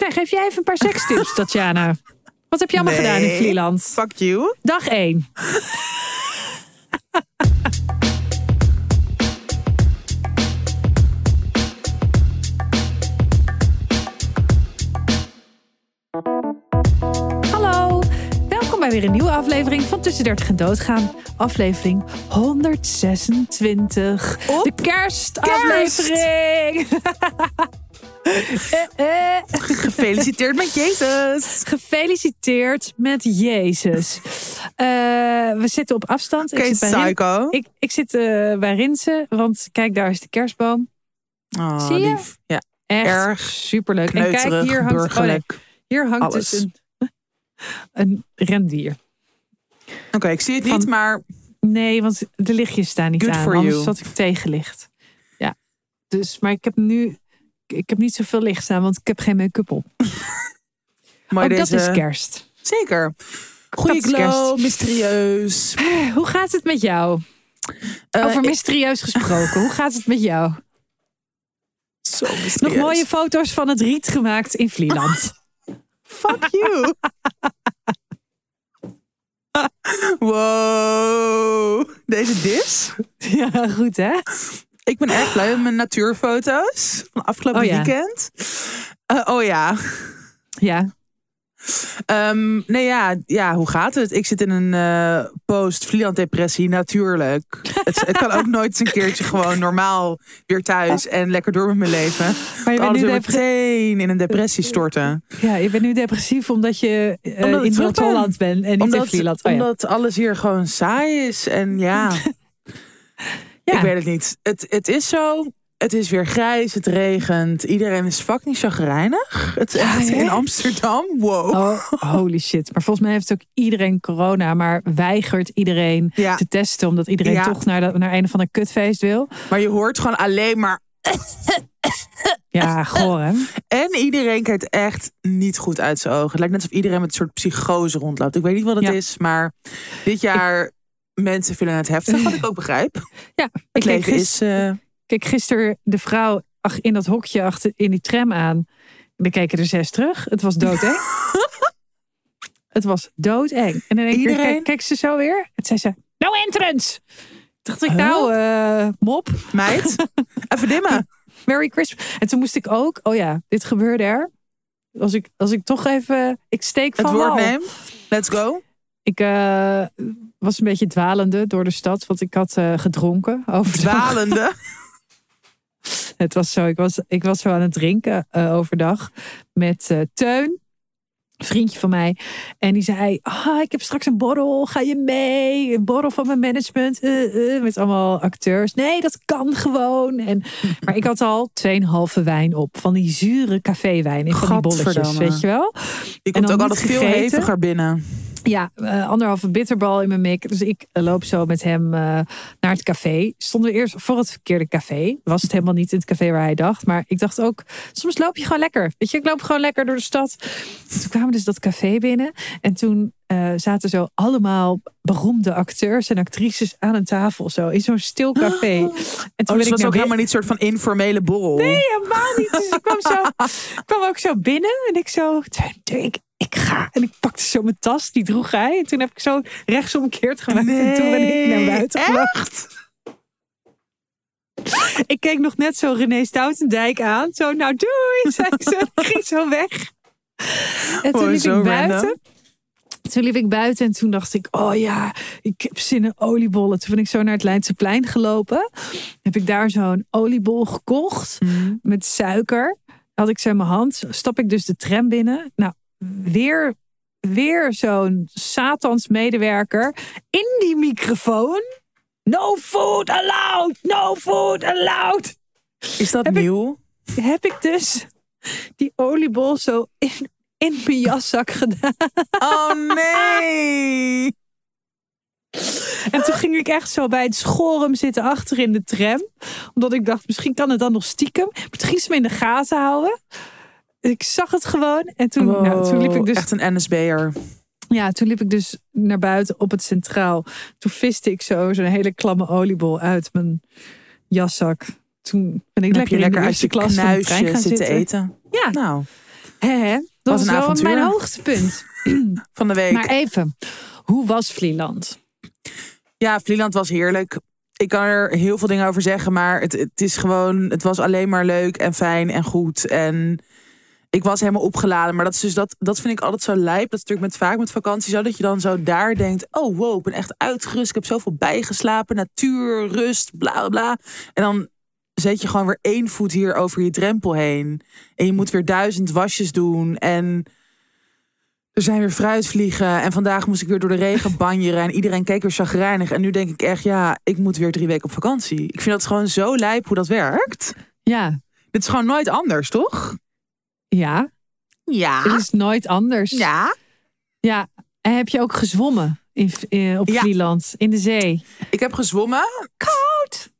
Nee, geef jij even een paar sekstips, Tatjana. Wat heb je allemaal Nee. gedaan in Vlieland? Fuck you. Dag 1. Hallo, welkom bij weer een nieuwe aflevering van Tussen 30 en Doodgaan. Aflevering 126. Op de kerstaflevering. Eh, eh. Gefeliciteerd met Jezus. Gefeliciteerd met Jezus. Eh, we zitten op afstand. Oké, ik zit, bij psycho. ik, ik zit eh, bij Rinse, want kijk, daar is de kerstboom. Oh, Zie je? lief. Ja, Echt erg superleuk. En kijk, hier hangt, oh nee, hier hangt Alles. dus een, een rendier. Oké, ik zie het Van- niet, maar Nee, want de lichtjes staan niet Good aan. for anders you. zat ik tegenlicht. Ja, dus, maar ik heb nu... Ik heb niet zoveel licht staan, want ik heb geen make-up op. Ook deze... dat is kerst. Zeker. Goeie glow, mysterieus. Hoe gaat het met jou? Eh, Over ik- mysterieus gesproken. Hoe gaat het met jou? Zo mysterieus. Nog mooie foto's van het riet gemaakt in Vlieland. Fuck you. wow. Deze dis. ja, goed hè? Ik ben erg blij met mijn natuurfoto's van afgelopen Oh ja. weekend. Eh, oh ja. Ja. Ehm, nee, ja, ja, hoe gaat het? Ik zit in een eh, post-Vlieland-depressie, natuurlijk. het, het kan ook nooit eens een keertje gewoon normaal weer thuis en lekker door met mijn leven. Maar je bent, nu meteen in een depressie storten. ja, je bent nu depressief omdat je eh, Omdat in. Noord-Holland bent en niet in Vlieland. Oh, ja. omdat alles hier gewoon saai is. En ja, Ja. ik weet het niet. Het, het is zo. Het is weer grijs, het regent. Iedereen is fucking chagrijnig. Het is echt in Amsterdam. Wow. Oh, holy shit. Maar volgens mij heeft ook iedereen corona, maar weigert iedereen Ja, te testen omdat iedereen toch naar, naar een of ander kutfeest wil. maar je hoort gewoon alleen maar Ja, goor hè? En iedereen kijkt echt niet goed uit zijn ogen. Het lijkt net alsof iedereen met een soort psychose rondloopt. Ik weet niet wat het Ja. is, maar dit jaar mensen vinden het heftig. Wat ik ook begrijp. Ja, Het ik leven is... eh, keek gisteren de vrouw ach, in dat hokje achter in die tram aan. Er keken er zes terug. Het was doodeng. het was doodeng. En dan denk Iedereen? kijk, kijk ze zo weer. En zei ze, no entrance. Dacht ik, nou, eh, mop. meid, even dimmen. Merry Christmas. En toen moest ik ook, oh ja, dit gebeurde er. Als ik, als ik toch even, ik steek van Het woord neem. Let's go. Ik eh, was een beetje dwalende door de stad, want ik had eh, gedronken. Overdag. Dwalende. Het was zo, ik was, ik was zo aan het drinken eh, overdag met Teun, vriendje van mij. En die zei, ah, ik heb straks een borrel, ga je mee? Een borrel van mijn management, met allemaal acteurs. Nee, dat kan gewoon. En, maar ik had al 2,5 wijn op, van die zure caféwijn in van die bolletjes, weet je wel? Die En komt dan ook altijd veel heviger binnen. Ja, eh, anderhalve bitterbal in mijn mik. Dus ik eh, loop zo met hem eh, naar het café. Stonden we eerst voor het verkeerde café. Was het helemaal niet het café waar hij dacht. Maar ik dacht ook, soms loop je gewoon lekker. Weet je, ik loop gewoon lekker door de stad. Toen kwamen we dus dat café binnen. En toen zaten zo allemaal beroemde acteurs en actrices aan een tafel. Zo in zo'n stil café. En toen Oh, dus ik was naar ook binnen- helemaal niet een soort van informele borrel. Nee, helemaal niet. Dus ik kwam, zo, ik kwam ook zo binnen en ik zo, ik, ik ga. En ik pakte zo mijn tas, die droeg hij. En toen heb ik zo rechtsomkeerd gemaakt. en toen ben ik naar buiten. Echt? Ik keek nog net zo René Stoutendijk aan. Zo, nou doei, zei zo. Ik ging zo weg. En toen Oh, liep ik buiten. random. Toen liep ik buiten en toen dacht ik, oh ja, ik heb zin in oliebollen. Toen ben ik zo naar het Leidseplein gelopen. Heb ik daar zo'n oliebol gekocht Mhm. met suiker. Had ik ze in mijn hand. Stap ik dus de tram binnen. Nou, weer, weer zo'n Satans medewerker in die microfoon. No food allowed, no food allowed. Is dat Heb ik- nieuw? Heb ik dus die oliebol zo in, in mijn jaszak gedaan. Oh nee! En toen ging ik echt zo bij het schorum zitten achter in de tram. Omdat ik dacht, misschien kan het dan nog stiekem. Maar toen ging ze me in de gaten houden. Ik zag het gewoon. En toen, nou, toen liep ik dus Echt een NSB'er. Ja, toen liep ik dus naar buiten op het centraal. Toen viste ik zo zo'n hele klamme oliebol uit mijn jaszak. Toen ben ik lekker, lekker uit je klas van de trein gaan zitten zitten. eten. Ja, Nou, Hè, hè? Dat Was was een wel avontuur. mijn hoogtepunt. van de week. Maar even, hoe was Vlieland? Ja, Vlieland was heerlijk. Ik kan er heel veel dingen over zeggen, maar het, het is gewoon, het was alleen maar leuk en fijn en goed. En ik was helemaal opgeladen. Maar dat is dus dat, dat vind ik altijd zo lijp. Dat is natuurlijk met vaak met vakantie zo dat je dan zo daar denkt: oh wow, ik ben echt uitgerust. Ik heb zoveel bijgeslapen, natuur, rust, bla bla bla. En dan zet je gewoon weer één voet hier over je drempel heen. En je moet weer duizend wasjes doen. En er zijn weer fruitvliegen. En vandaag moest ik weer door de regen banjeren. En iedereen keek weer chagrijnig. En nu denk ik echt, ja, ik moet weer drie weken op vakantie. Ik vind dat gewoon zo lijp hoe dat werkt. Ja, Dit is gewoon nooit anders, toch? Ja. Ja. Het is nooit anders. Ja. Ja, en heb je ook gezwommen in, eh, op Ja. Vlieland, in de zee? Ik heb gezwommen. Koud.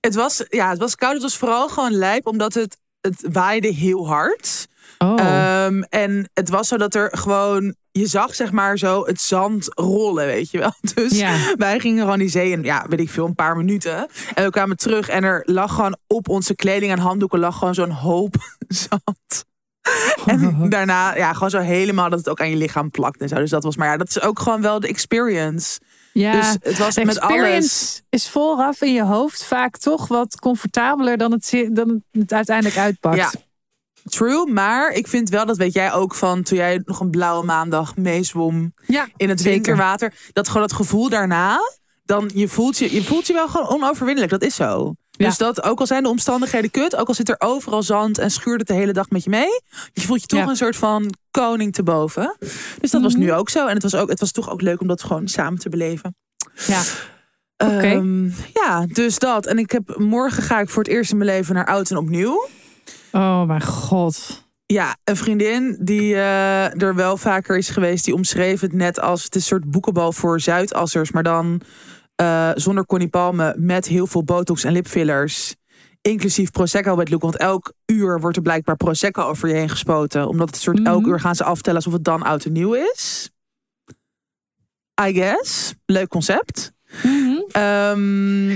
Het was, ja, het was koud. Het was vooral gewoon lijp, omdat het, het waaide heel hard. Oh, Ehm, en het was zo dat er gewoon, je zag zeg maar zo het zand rollen, weet je wel. Dus Ja. wij gingen gewoon die zee in, ja, weet ik veel, een paar minuten. En we kwamen terug en er lag gewoon op onze kleding en handdoeken lag gewoon zo'n hoop zand. En daarna, ja, gewoon zo helemaal dat het ook aan je lichaam plakt en zo. Dus dat was, maar ja, dat is ook gewoon wel de experience. ja. Dus het was met alles. experience is vooraf in je hoofd vaak toch wat comfortabeler dan het, dan het uiteindelijk uitpakt. Ja. True, maar ik vind wel, dat weet jij ook van toen jij nog een blauwe maandag meezwom Ja, in het zeker. winterwater. Dat gewoon het gevoel daarna, dan je voelt je, je voelt je wel gewoon onoverwinnelijk. Dat is zo. Ja. Dus dat, ook al zijn de omstandigheden kut, ook al zit er overal zand en schuurt het de hele dag met je mee, je voelt je toch Ja. een soort van koning te boven. Dus dat was Mhm. nu ook zo. En het was, ook, het was toch ook leuk om dat gewoon samen te beleven. Ja. Ehm, ja, dus dat. En ik heb morgen ga ik voor het eerst in mijn leven naar oud en opnieuw. Oh mijn god. Ja, een vriendin die eh, er wel vaker is geweest, die omschreef het net als het is een soort boekenbal voor Zuidassers, maar dan eh, zonder Connie Palme met heel veel botox en lipfillers. Inclusief Prosecco met look. Want elk uur wordt er blijkbaar Prosecco over je heen gespoten. Omdat het soort elk Mhm. uur gaan ze aftellen alsof het dan oud en nieuw is. I guess. Leuk concept. Mhm. Ehm,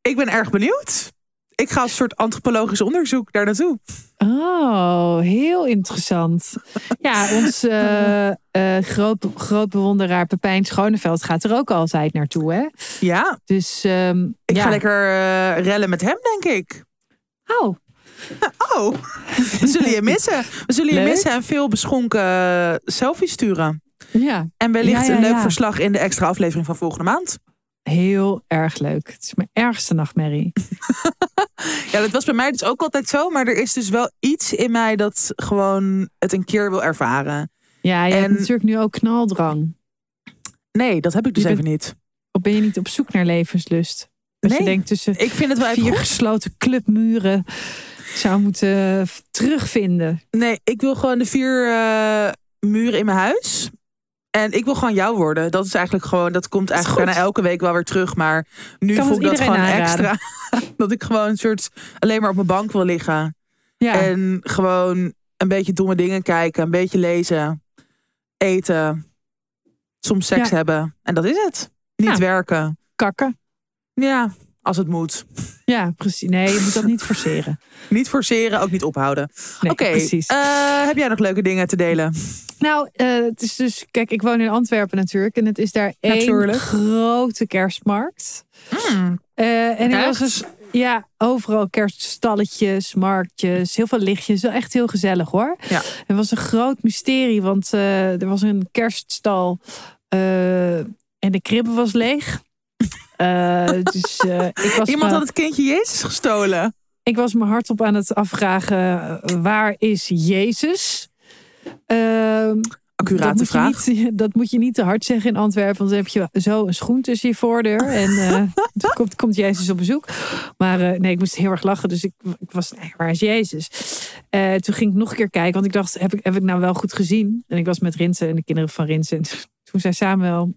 ik ben erg benieuwd. Ik ga als een soort antropologisch onderzoek daar naartoe. Oh, heel interessant. Ja, ons eh, eh, groot, groot bewonderaar Pepijn Schoneveld gaat er ook altijd naartoe. Hè? Ja, Dus ehm, ik ja. ga lekker eh, rellen met hem, denk ik. Oh, Oh, we zullen je missen. We zullen je Leuk. missen en veel beschonken eh, selfies sturen. ja, En wellicht Ja, ja, een leuk verslag in de extra aflevering van volgende maand. Heel erg leuk. Het is mijn ergste nachtmerrie. Ja, dat was bij mij dus ook altijd zo. Maar er is dus wel iets in mij dat gewoon het een keer wil ervaren. Ja, je hebt En- natuurlijk nu ook knaldrang. Nee, dat heb ik dus Je bent- even niet. Of ben je niet op zoek naar levenslust? Dat Nee. je denkt tussen Ik vind het wel even vier goed. gesloten clubmuren zou moeten terugvinden. Nee, ik wil gewoon de vier eh, muren in mijn huis. En ik wil gewoon jou worden. Dat is eigenlijk gewoon, dat komt eigenlijk bijna elke week wel weer terug. Maar nu Kan voel ik dat gewoon aanraden. extra. dat ik gewoon een soort alleen maar op mijn bank wil liggen. Ja, En gewoon een beetje domme dingen kijken, een beetje lezen, eten, soms seks Ja. hebben. En dat is het. Niet Ja. werken. kakken. Ja, als het moet. Ja, precies. Nee, je moet dat niet forceren. Niet forceren, ook niet ophouden. Nee, Oké, precies. eh, heb jij nog leuke dingen te delen? Nou, eh, het is dus, kijk, ik woon in Antwerpen natuurlijk. En het is daar één Natuurlijk. grote kerstmarkt. Eh, en er was dus, ja, overal kerststalletjes, marktjes, heel veel lichtjes. Wel echt heel gezellig hoor. Ja. Het was een groot mysterie, want er was een kerststal en de kribbe was leeg. Eh, dus eh, ik, was Iemand had het kindje Jezus gestolen. ik was me hardop aan het afvragen, waar is Jezus? Ehm Accurate dat vraag. Niet, dat moet je niet te hard zeggen in Antwerpen. Want dan heb je zo een schoen tussen je voordeur. En eh, dan komt, komt Jezus op bezoek. Maar nee, ik moest heel erg lachen. Dus ik, ik was, nee, waar is Jezus? Toen ging ik nog een keer kijken. Want ik dacht, heb ik, heb ik nou wel goed gezien? En ik was met Rinsen en de kinderen van Rinsen. En toen zei Samuel,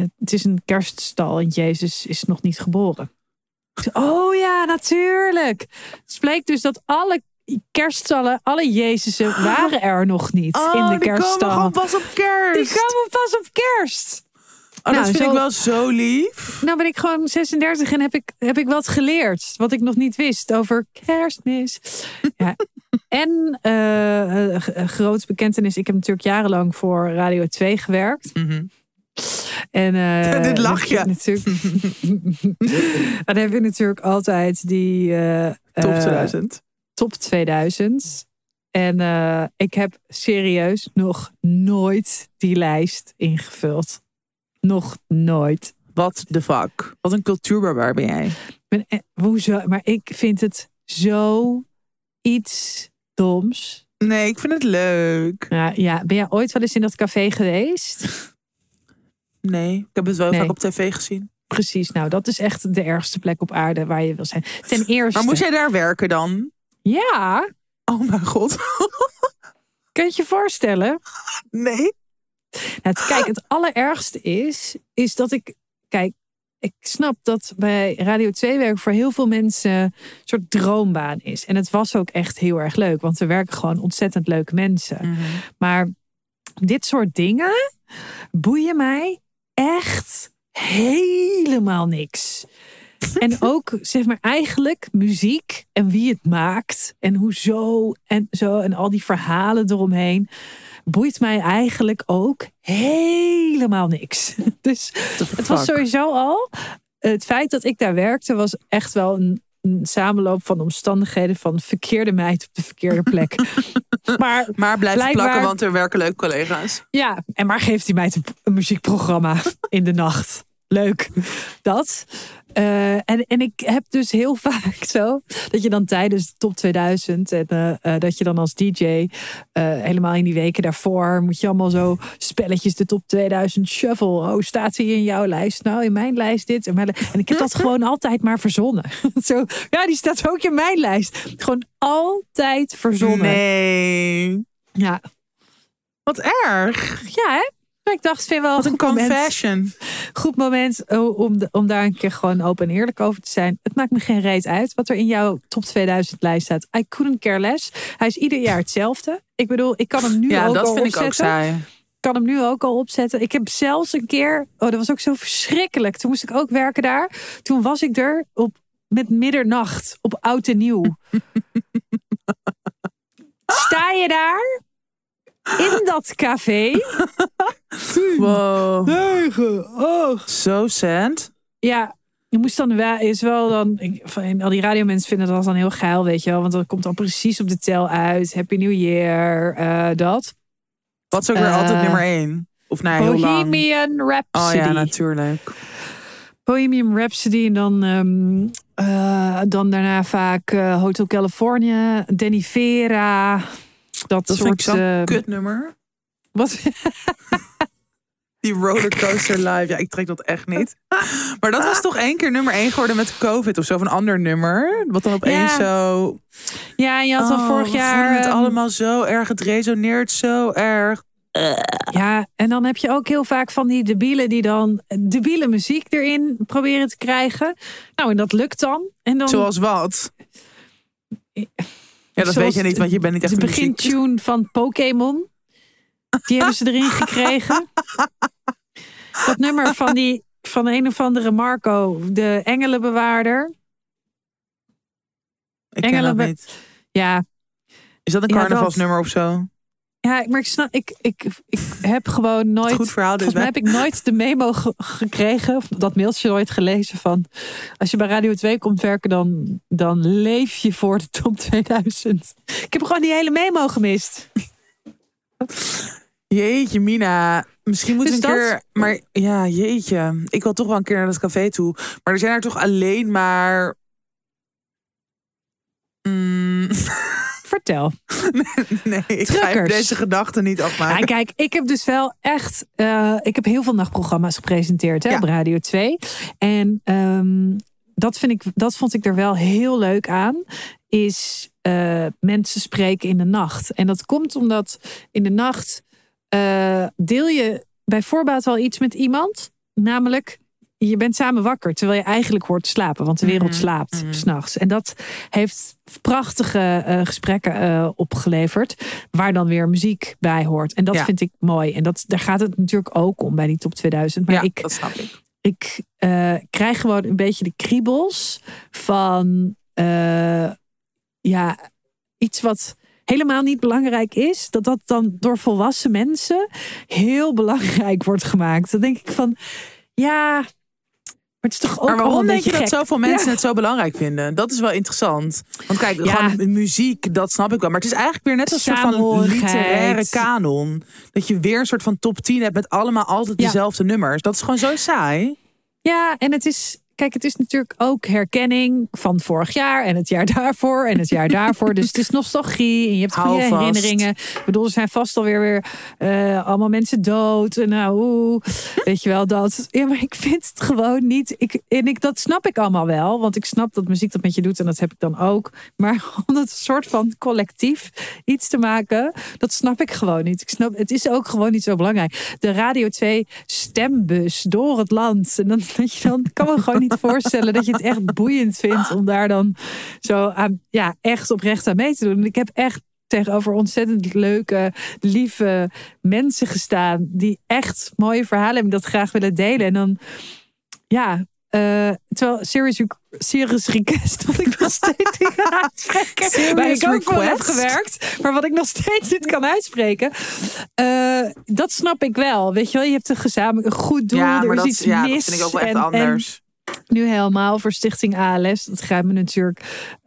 het is een kerststal en Jezus is nog niet geboren. Oh ja, natuurlijk. Het bleek dus dat alle kerststallen, alle Jezusen waren er nog niet Oh, in de die komen pas op kerst. Die komen pas op kerst. Oh, Nou, dat vind zo- ik wel zo lief. Nou ben ik gewoon 36 en heb ik, heb ik wat geleerd. Wat ik nog niet wist over kerstmis. Ja, en uh, een grote bekentenis. Ik heb natuurlijk jarenlang voor Radio 2 gewerkt. Mhm. En uh, Dit lach je. Natuurlijk, dan heb je natuurlijk altijd die uh, top 2000. top 2000. En ik heb serieus nog nooit die lijst ingevuld. Nog nooit. Wat de fuck? Wat een cultuurbarbaar ben jij. Ben, eh, hoezo? Maar ik vind het zo iets doms. Nee, ik vind het leuk. Ja, ja. Ben jij ooit wel eens in dat café geweest? Nee, ik heb het wel Nee. vaak op tv gezien. Precies, nou dat is echt de ergste plek op aarde waar je wil zijn. Ten eerste. Maar moest jij daar werken dan? Ja, Oh mijn god. kun je het je voorstellen? Nee. Nou, kijk, het allerergste is, is dat ik. Kijk, ik snap dat bij Radio 2 werken voor heel veel mensen een soort droombaan is. En het was ook echt heel erg leuk, want er werken gewoon ontzettend leuke mensen. Maar dit soort dingen boeien mij echt helemaal niks. En ook, zeg maar, eigenlijk muziek en wie het maakt en hoezo en zo en al die verhalen eromheen boeit mij eigenlijk ook helemaal niks. Dus het was sowieso al. Het feit dat ik daar werkte was echt wel een, een samenloop van omstandigheden van verkeerde meid op de verkeerde plek. maar Maar blijf Blijkbaar- plakken, want er werken leuke collega's. ja, en maar geeft die meid een, een muziekprogramma in de nacht. Leuk, dat. Eh, en, en ik heb dus heel vaak zo dat je dan tijdens de top 2000 en eh, eh, dat je dan als DJ helemaal in die weken daarvoor moet je allemaal zo spelletjes de top 2000 shuffle. Oh, staat hij in jouw lijst? Nou, in mijn lijst dit. En, mijn en ik heb dat gewoon altijd maar verzonnen. zo, ja, die staat ook in mijn lijst. Gewoon altijd verzonnen. Nee. Ja. Wat erg. ja, hè? Maar ik dacht, het vind wel Wat een goed moment confession. goed moment oh, om, de- om daar een keer gewoon open en eerlijk over te zijn. Het maakt me geen reet uit wat er in jouw top 2000 lijst staat. I couldn't care less. Hij is ieder jaar hetzelfde. Ik bedoel, ik kan hem nu Ja, ook dat al vind ik opzetten. ook saai. Ik kan hem nu ook al opzetten. Ik heb zelfs een keer, oh, dat was ook zo verschrikkelijk. Toen moest ik ook werken daar. Toen was ik er op met middernacht op oud en nieuw. Sta je daar in dat café? Wow. Negen, acht, So sad. Ja, je moest dan wel, is wel dan, ik- van- al die radiomensen vinden dat dan heel geil, weet je wel. Want dat komt dan precies op de tel uit. Happy New Year, eh, dat. Wat is ook weer Eh, altijd nummer één? Of nou, heel lang. Bohemian Oh Rhapsody. ja, natuurlijk. Bohemian Rhapsody en dan, ehm, eh, dan daarna vaak eh, Hotel California, Danny Vera. Dat, Dat soort... vind ik zo'n eh, kutnummer. wat, Die rollercoaster live. Ja, ik trek dat echt niet. Maar dat was toch één keer nummer één geworden met COVID of zo. Of een ander nummer. Wat dan opeens Ja. zo... ja, en je had dan Oh, vorig jaar... het ehm, allemaal zo erg. Het resoneert zo erg. Ja, en dan heb je ook heel vaak van die debielen die dan debiele muziek erin proberen te krijgen. Nou, en dat lukt dan. En dan Zoals wat? Ja, dat weet je niet, want je bent niet echt de muziek. begintune van Pokémon. Die hebben ze erin gekregen. Dat nummer van die van een of andere Marco, de engelenbewaarder. Ik ken dat niet. Ja, Is dat een Ja, carnavalsnummer of zo? Ja maar ik, snap, ik, ik, ik heb gewoon nooit. Goed verhaal dus. Volgens mij heb ik nooit de memo ge- gekregen, of dat mailtje nooit gelezen van. Als je bij Radio 2 komt werken, dan, dan leef je voor de top 2000. Ik heb gewoon die hele memo gemist. Jeetje, Mina. Misschien moet Dus een dat- keer... Maar ja, jeetje. Ik wil toch wel een keer naar dat café toe. Maar er zijn er toch alleen maar... Mm, Vertel. nee, ik ga Truckers. deze gedachten niet Ja, afmaken. kijk, ik heb dus wel echt. eh, ik heb heel veel nachtprogramma's gepresenteerd hè, Ja. op Radio 2. En ehm, dat, vind ik, dat vond ik er wel heel leuk aan. Is eh, mensen spreken in de nacht. En dat komt omdat in de nacht eh, deel je bij voorbaat al iets met iemand. Namelijk, je bent samen wakker terwijl je eigenlijk hoort te slapen. Want de wereld Mhm, slaapt mhm. s'nachts. En dat heeft prachtige eh, gesprekken eh, opgeleverd. Waar dan weer muziek bij hoort. En dat Ja. vind ik mooi. En dat, daar gaat het natuurlijk ook om bij die top 2000. Maar ja, ik, dat snap ik. ik eh, krijg gewoon een beetje de kriebels van ja, iets wat helemaal niet belangrijk is, dat dat dan door volwassen mensen heel belangrijk wordt gemaakt. Dan denk ik van, ja, maar het is toch ook maar waarom denk je gek? dat zoveel mensen het zo belangrijk vinden? Dat is wel interessant. Want kijk, Ja. gewoon muziek, dat snap ik wel. Maar het is eigenlijk weer net als een soort van literaire kanon. Dat je weer een soort van top 10 hebt met allemaal altijd Ja. dezelfde nummers. Dat is gewoon zo saai. Ja, en het is. Kijk, het is natuurlijk ook herkenning van vorig jaar en het jaar daarvoor en het jaar daarvoor. Dus het is nostalgie en je hebt goede herinneringen. Ik bedoel, er zijn vast alweer weer eh, allemaal mensen dood. En nou, oeh, weet je wel dat. Ja, maar ik vind het gewoon niet. Ik, en ik, dat snap ik allemaal wel, want ik snap dat muziek dat met je doet en dat heb ik dan ook. Maar om dat soort van collectief iets te maken, dat snap ik gewoon niet. Ik snap, het is ook gewoon niet zo belangrijk. De Radio 2 stembus door het land. En dan, dat je dan kan me gewoon niet voorstellen dat je het echt boeiend vindt om daar dan zo aan, ja, echt oprecht aan mee te doen. En ik heb echt tegenover ontzettend leuke, lieve mensen gestaan die echt mooie verhalen hebben dat graag willen delen. En dan, ja, eh, terwijl Serious, Serious Request, wat ik nog steeds niet kan uitspreken, waar ik ook voor heb gewerkt, maar wat ik nog steeds niet kan uitspreken, eh, dat snap ik wel. Weet je wel, je hebt een gezamenlijk een goed doel, ja, er is dat, iets ja, dat mis. vind ik ook wel echt en- en anders. Nu helemaal voor Stichting ALS. Dat grijpt me natuurlijk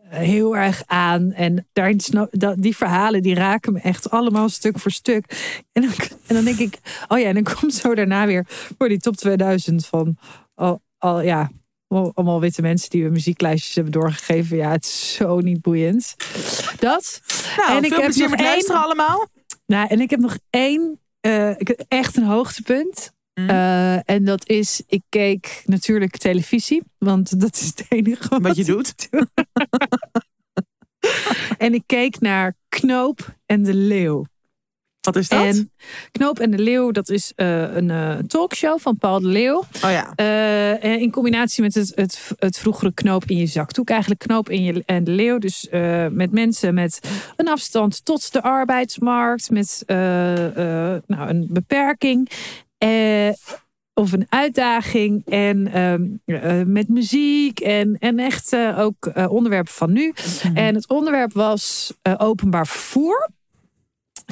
eh, heel erg aan. En dat, die verhalen die raken me echt allemaal stuk voor stuk. En dan, en dan denk ik, oh ja, en dan komt zo daarna weer voor die top 2000 van al, al ja. al- Allemaal witte mensen die we muzieklijstjes hebben doorgegeven. Ja, het is zo niet boeiend. Dat. Nou, en ik heb nog één- allemaal. Nou, en ik heb nog één, eh, ik heb echt een hoogtepunt. Mm. Eh, en dat is, ik keek natuurlijk televisie, want dat is het enige Wat je doet. doe. en ik keek naar Knoop en de Leeuw. Wat is dat? En Knoop en de Leeuw, dat is eh, een eh, talkshow van Paul de Leeuw. oh ja. In combinatie met het, het, het vroegere knoop in je zakdoek. Eigenlijk knoop in je en de leeuw. Dus met mensen met een afstand tot de arbeidsmarkt. Met nou, een beperking. Eh, of een uitdaging. En ehm, eh, met muziek. En, en echt eh, ook eh, onderwerpen van nu. En het onderwerp was eh, openbaar vervoer.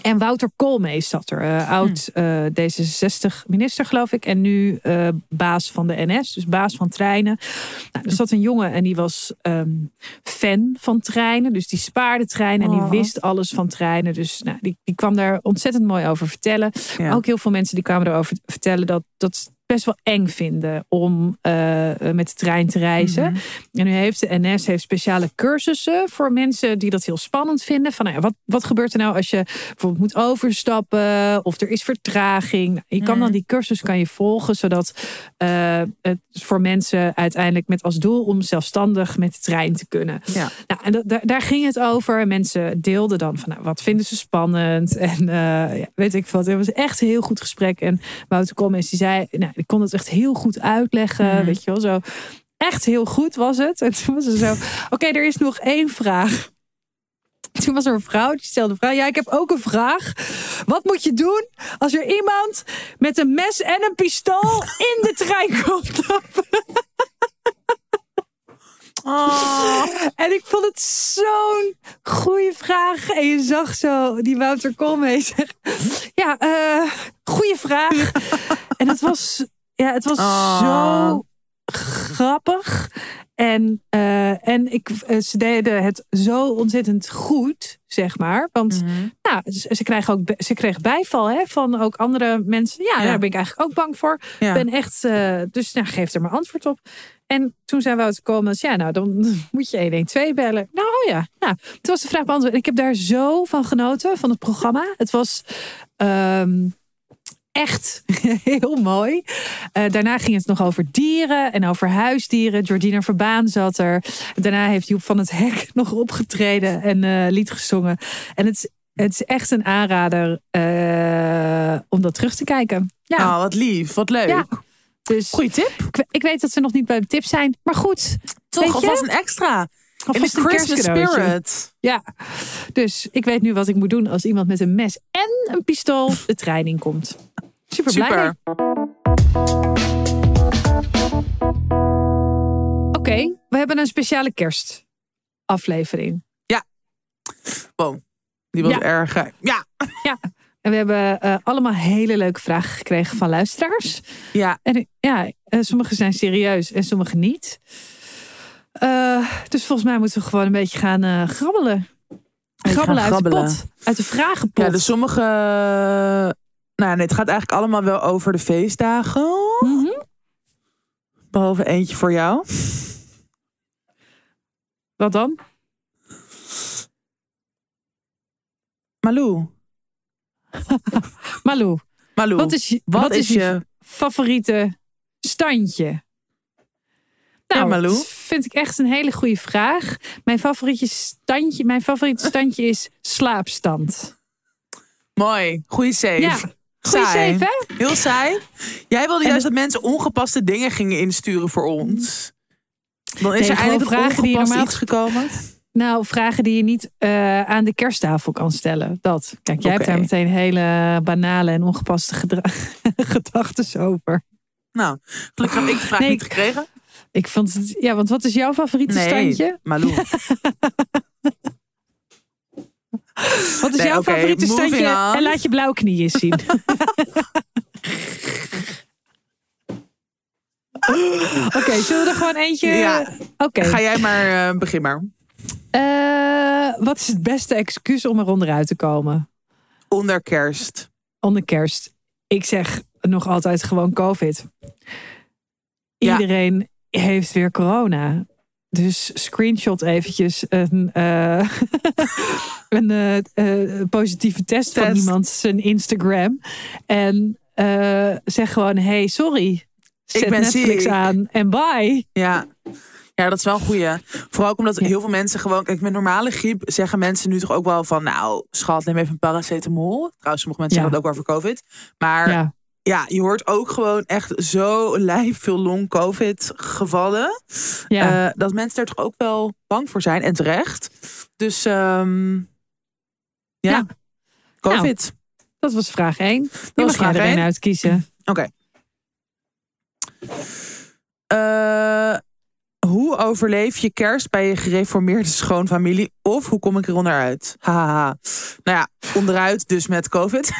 En Wouter Koolmees zat er, eh, oud eh, D66-minister geloof ik. En nu eh, baas van de NS, dus baas van treinen. Nou, er zat een jongen en die was ehm, fan van treinen. Dus die spaarde treinen en Oh. die wist alles van treinen. Dus nou, die, die kwam daar ontzettend mooi over vertellen. Ja. Ook heel veel mensen die kwamen erover vertellen dat, dat best wel eng vinden om eh, eh, met de trein te reizen. Mhm. En nu heeft de NS heeft speciale cursussen voor mensen die dat heel spannend vinden. Van, nou ja, wat, wat gebeurt er nou als je bijvoorbeeld moet overstappen of er is vertraging? Je kan Mhm. dan die cursus kan je volgen, zodat eh, het voor mensen uiteindelijk met als doel om zelfstandig met de trein te kunnen. Ja. Nou, en dat, daar, daar ging het over. En mensen deelden dan van nou, wat vinden ze spannend. En ja, weet ik wat. Het was echt een heel goed gesprek. En Wouter Koolmees die zei, nou, ik kon het echt heel goed uitleggen. Mhm. Weet je wel, zo. Echt heel goed was het. En toen was er zo, oké, er is nog één vraag. Toen was er een vrouw, die stelde een vraag. Ja, ik heb ook een vraag. Wat moet je doen als er iemand met een mes en een pistool in de trein komt? Oh. En ik vond het zo'n goede vraag. En je zag zo die Wouter Koolmees zeggen. Ja, eh goede vraag. En het was, ja, het was Oh. zo grappig. En, eh, en ik, eh, ze deden het zo ontzettend goed, zeg maar. Want Mhm. nou, ze, ze krijgen ook ze kregen bijval hè, van ook andere mensen. Ja, Ja. daar ben ik eigenlijk ook bang voor. Ja. ben echt, eh, dus nou, geef er maar antwoord op. En toen zijn we uitgekomen, ja, nou, dan moet je 112 bellen. Nou oh ja, nou, het was de vraag beantwoord. En ik heb daar zo van genoten, van het programma. Het was ehm, echt heel mooi. Eh, daarna ging het nog over dieren en over huisdieren. Jordina Verbaan zat er. Daarna heeft Joep van het Hek nog opgetreden en eh, lied gezongen. En het, is- het is echt een aanrader eh, om dat terug te kijken. Ja, Oh, wat lief, wat leuk. Ja. dus Goeie tip. ik, ik weet dat ze nog niet bij de tip zijn. Maar goed, Toch, alvast een extra. In alvast een Christmas spirit. Ja, dus ik weet nu wat ik moet doen als iemand met een mes en een pistool de trein. Super blij. mee. Super. Oké, we hebben een speciale kerstaflevering. Wow. Die was Ja. erg. eh, Ja, En we hebben eh, allemaal hele leuke vragen gekregen van luisteraars. ja. En ja, eh, sommige zijn serieus en sommige niet. Eh, dus volgens mij moeten we gewoon een beetje gaan eh, grabbelen. Grabbelen gaan uit de pot. Uit de vragenpot. Ja, dus sommige. Nou, nee, het gaat eigenlijk allemaal wel over de feestdagen. Mhm. Behalve eentje voor jou. Wat dan? Malou. Malou, Malou. wat is, wat wat is je. favoriete standje? Nou, Ja, dat vind ik echt een hele goede vraag. Mijn favoriete standje, mijn favoriete standje is slaapstand. Mooi. Goeie save. Ja, Goeie Saai. save, hè? Heel saai. Jij wilde En juist dat mensen ongepaste dingen gingen insturen voor ons. Dan is Nee, er een vragen die normaal- iets gekomen. Nou, vragen die je niet eh, aan de kersttafel kan stellen. Dat. Kijk, jij hebt daar meteen hele banale en ongepaste gedachten over. Nou, gelukkig heb ik de vraag Nee, niet gekregen. Ik vond het, ja, want wat is jouw favoriete standje? Malou. Wat is Nee, jouw favoriete standje? on. En laat je blauwe knieën zien. Oké, zullen we er gewoon eentje... Ja. Oké. Ga jij maar, eh, begin maar. Eh, wat is het beste excuus om er onderuit te komen? Onder kerst. Onder kerst. Ik zeg nog altijd gewoon COVID. Ja. Heeft weer corona. Dus screenshot eventjes een, eh, een eh, eh, positieve test, van iemand zijn Instagram. En zeg gewoon, hey, sorry. Zet ben Netflix ziek. aan en bye. Ja. Ja, dat is wel een goeie. Vooral ook omdat Ja. heel veel mensen gewoon... Kijk, met normale griep zeggen mensen nu toch ook wel van... Nou, schat, neem even een paracetamol. Trouwens, sommige mensen Ja. zeggen dat ook wel voor COVID. Maar ja. Ja, je hoort ook gewoon echt zo lijf veel long-COVID gevallen. ja. eh, dat mensen er toch ook wel bang voor zijn. En terecht. Dus ehm, ja, Ja. COVID. dat was vraag 1. Nu was mag jij vraag er een één. uitkiezen. Oké. Eh, hoe overleef je kerst bij je gereformeerde schoonfamilie? Of hoe kom ik er onderuit? Hahaha. Nou ja, onderuit dus met COVID.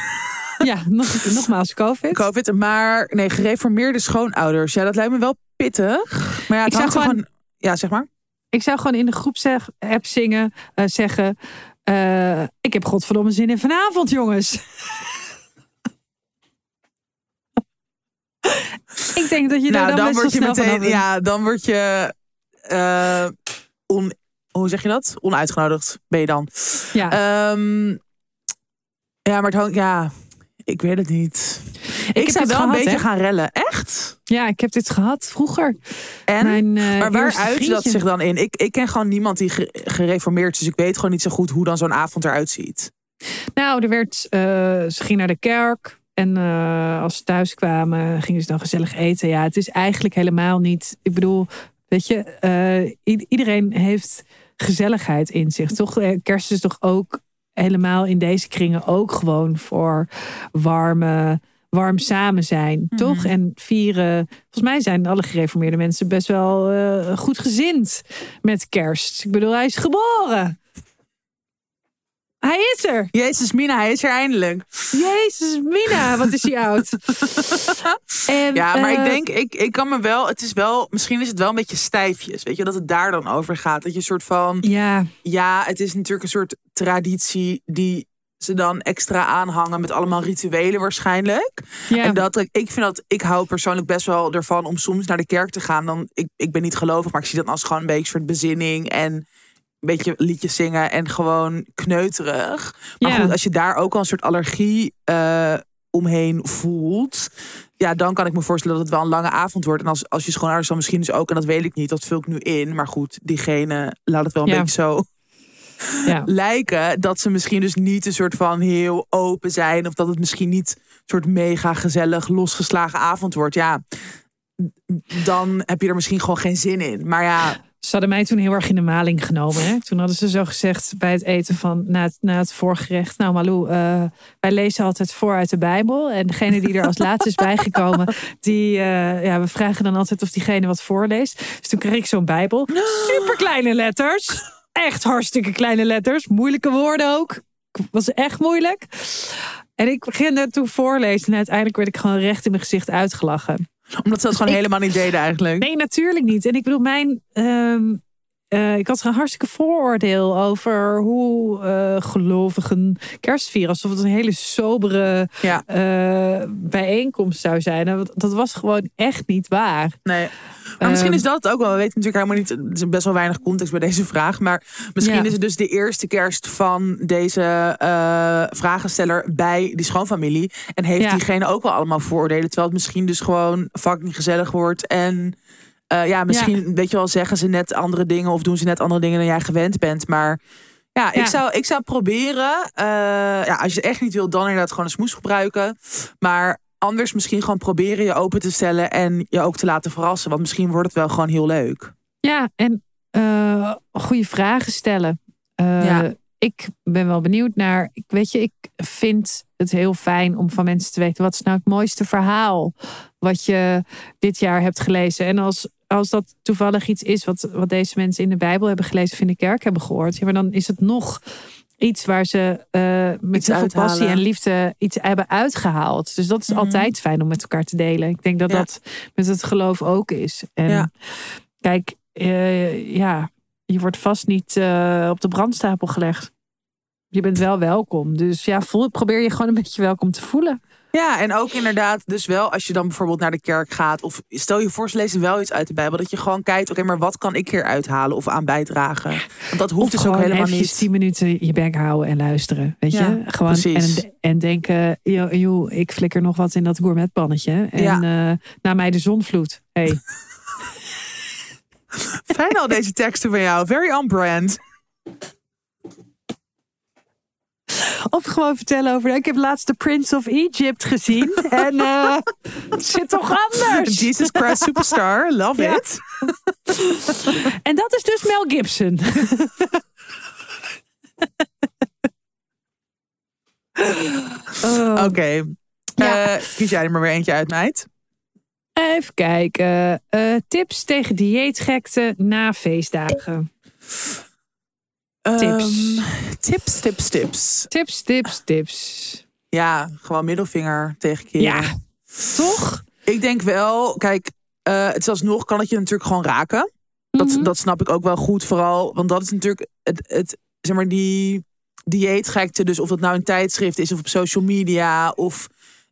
Ja, nog, nogmaals COVID. COVID. Maar nee, gereformeerde schoonouders. Ja, dat lijkt me wel pittig. Maar ja, het Ik zou gewoon- gewoon... Ja, zeg maar. Ik zou gewoon in de groepsapp zingen, eh, zeggen... eh, ik heb godverdomme zin in vanavond, jongens. ik denk dat je daar nou, dan, dan word je meteen... Ja, dan word je... eh, on, hoe zeg je dat? Onuitgenodigd ben je dan. Ja. Ehm, ja, maar het hangt... Ja, ik weet het niet. Ik, heb zou wel een beetje hè? gaan rellen. Echt? ja, ik heb dit gehad vroeger. En? Mijn, eh, maar waar uit dat zich dan in? Ik, ik ken gewoon niemand die ge- gereformeerd is. Dus ik weet gewoon niet zo goed hoe dan zo'n avond eruit ziet. Nou, er werd, eh, ze ging naar de kerk. En eh, als ze thuis kwamen, gingen ze dan gezellig eten. Ja, het is eigenlijk helemaal niet. Ik bedoel, weet je, iedereen heeft gezelligheid in zich. Toch? Kerst is toch ook helemaal in deze kringen ook gewoon voor warme, warm samen zijn. Mhm. Toch? En vieren. Volgens mij zijn alle gereformeerde mensen best wel eh, goed gezind met kerst. Ik bedoel, hij is geboren. Hij is er. Jezus, Mina, hij is er eindelijk. Jezus, Mina, wat is hij oud. En, Ja, maar eh, ik denk, ik, ik kan me wel, het is wel, misschien is het wel een beetje stijfjes. Weet je, dat het daar dan over gaat. Dat je een soort van, Ja, ja, het is natuurlijk een soort traditie die ze dan extra aanhangen met allemaal rituelen waarschijnlijk. ja. En dat, ik ik vind dat, ik hou persoonlijk best wel ervan om soms naar de kerk te gaan. Dan, ik, ik ben niet gelovig, maar ik zie dat als gewoon een beetje een soort bezinning en een beetje liedjes zingen en gewoon kneuterig. Maar Ja. goed, als je daar ook al een soort allergie eh, omheen voelt, ja, dan kan ik me voorstellen dat het wel een lange avond wordt. En als, als je schoonouders dan misschien dus ook, en dat weet ik niet, dat vul ik nu in. Maar goed, diegene laat het wel een Ja. beetje zo ja. lijken dat ze misschien dus niet een soort van heel open zijn. Of dat het misschien niet een soort mega gezellig losgeslagen avond wordt. Ja, dan heb je er misschien gewoon geen zin in. Maar ja, Ze hadden mij toen heel erg in de maling genomen. Hè? Toen hadden ze zo gezegd bij het eten van na het, na het voorgerecht. Nou Malou, eh, wij lezen altijd voor uit de Bijbel. En degene die er als laatste is bijgekomen, die, eh, ja, we vragen dan altijd of diegene wat voorleest. Dus toen kreeg ik zo'n Bijbel. Super kleine letters. Echt hartstikke kleine letters. Moeilijke woorden ook. was echt moeilijk. En ik begin er toen voorlezen en uiteindelijk werd ik gewoon recht in mijn gezicht uitgelachen. Omdat ze dat gewoon helemaal niet deden eigenlijk. Nee, natuurlijk niet. En ik bedoel, mijn. ehm, eh, ik had een hartstikke vooroordeel over hoe eh, gelovigen kerst vieren. Alsof het een hele sobere Ja. eh, bijeenkomst zou zijn. En Dat, dat was gewoon echt niet waar. Nee. Maar misschien Ehm, is dat ook wel. We weten natuurlijk helemaal niet. Er is best wel weinig context bij deze vraag. Maar misschien Ja. is het dus de eerste kerst van deze vragensteller bij die schoonfamilie. En heeft Ja. diegene ook wel allemaal vooroordelen. Terwijl het misschien dus gewoon fucking gezellig wordt. En eh, ja, misschien weet je wel, zeggen ze net andere dingen of doen ze net andere dingen dan jij gewend bent. Maar ja, Ja. Ik, zou, ik zou proberen. eh, ja, als je het echt niet wil, dan inderdaad gewoon een smoes gebruiken. Maar anders misschien gewoon proberen je open te stellen en je ook te laten verrassen. Want misschien wordt het wel gewoon heel leuk. Ja, en eh, goede vragen stellen. Ja. Ik ben wel benieuwd naar. Ik weet je, ik vind het heel fijn om van mensen te weten wat is nou het mooiste verhaal wat je dit jaar hebt gelezen. En als, als dat toevallig iets is wat, wat deze mensen in de Bijbel hebben gelezen of in de kerk hebben gehoord, ja, maar dan is het nog iets waar ze eh, met zoveel passie en liefde iets hebben uitgehaald. Dus dat is Mhm. altijd fijn om met elkaar te delen. Ik denk dat Ja. dat met het geloof ook is. En Ja. kijk, eh, ja, je wordt vast niet eh, op de brandstapel gelegd. Je bent wel welkom. Dus ja, voel, probeer je gewoon een beetje welkom te voelen. Ja, en ook inderdaad, dus wel als je dan bijvoorbeeld naar de kerk gaat. Of stel je voor, ze lezen wel iets uit de Bijbel. Dat je gewoon kijkt, oké, maar wat kan ik hier uithalen of aan bijdragen? Want dat hoeft of dus ook helemaal niet. tien minuten je bek houden en luisteren. Weet Ja, je? Gewoon precies. en, en denken, joh, joh, ik flikker nog wat in dat gourmetpannetje. En Ja. eh na mij de zonvloed. Hey. Fijn al deze teksten van jou. Very on brand. Of gewoon vertellen over, ik heb laatst de Prince of Egypt gezien. en eh, het zit toch anders? Jesus Christ Superstar. Love Ja. it. En dat is dus Mel Gibson. Oh. Oké. Ja. Eh, kies jij er maar weer eentje uit, meid. Even kijken. Eh, tips tegen dieetgekte na feestdagen. Tips. Ehm, tips, tips, tips. Tips, tips, tips. Ja, gewoon middelvinger tegen keren. Ja, toch? Ik denk wel, kijk, eh, het is alsnog kan het je natuurlijk gewoon raken. Dat, Mhm. dat snap ik ook wel goed, vooral. Want dat is natuurlijk het, het zeg maar, die dieetgekte. Dus of het nou een tijdschrift is of op social media. Of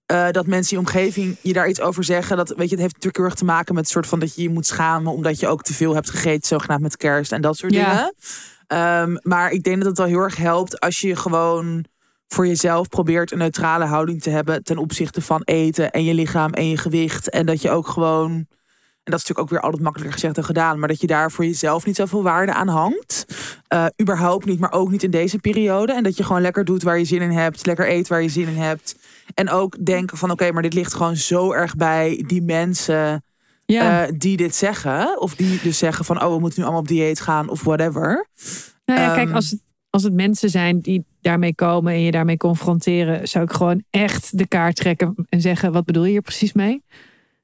eh, dat mensen in je omgeving je daar iets over zeggen. Dat, weet je, het heeft natuurlijk heel erg te maken met het soort van dat je je moet schamen. Omdat je ook te veel hebt gegeten, zogenaamd met kerst en dat soort Ja. dingen. Ehm, maar ik denk dat het wel heel erg helpt als je gewoon voor jezelf probeert een neutrale houding te hebben ten opzichte van eten en je lichaam en je gewicht. En dat je ook gewoon, en dat is natuurlijk ook weer altijd makkelijker gezegd dan gedaan, maar dat je daar voor jezelf niet zoveel waarde aan hangt. Eh, überhaupt niet, maar ook niet in deze periode. En dat je gewoon lekker doet waar je zin in hebt, lekker eet waar je zin in hebt. En ook denken van oké, maar dit ligt gewoon zo erg bij die mensen Ja. eh, die dit zeggen. Of die dus zeggen van oh, we moeten nu allemaal op dieet gaan of whatever. nou ja, kijk, ehm, als het, als het mensen zijn die daarmee komen en je daarmee confronteren, zou ik gewoon echt de kaart trekken en zeggen: wat bedoel je hier precies mee?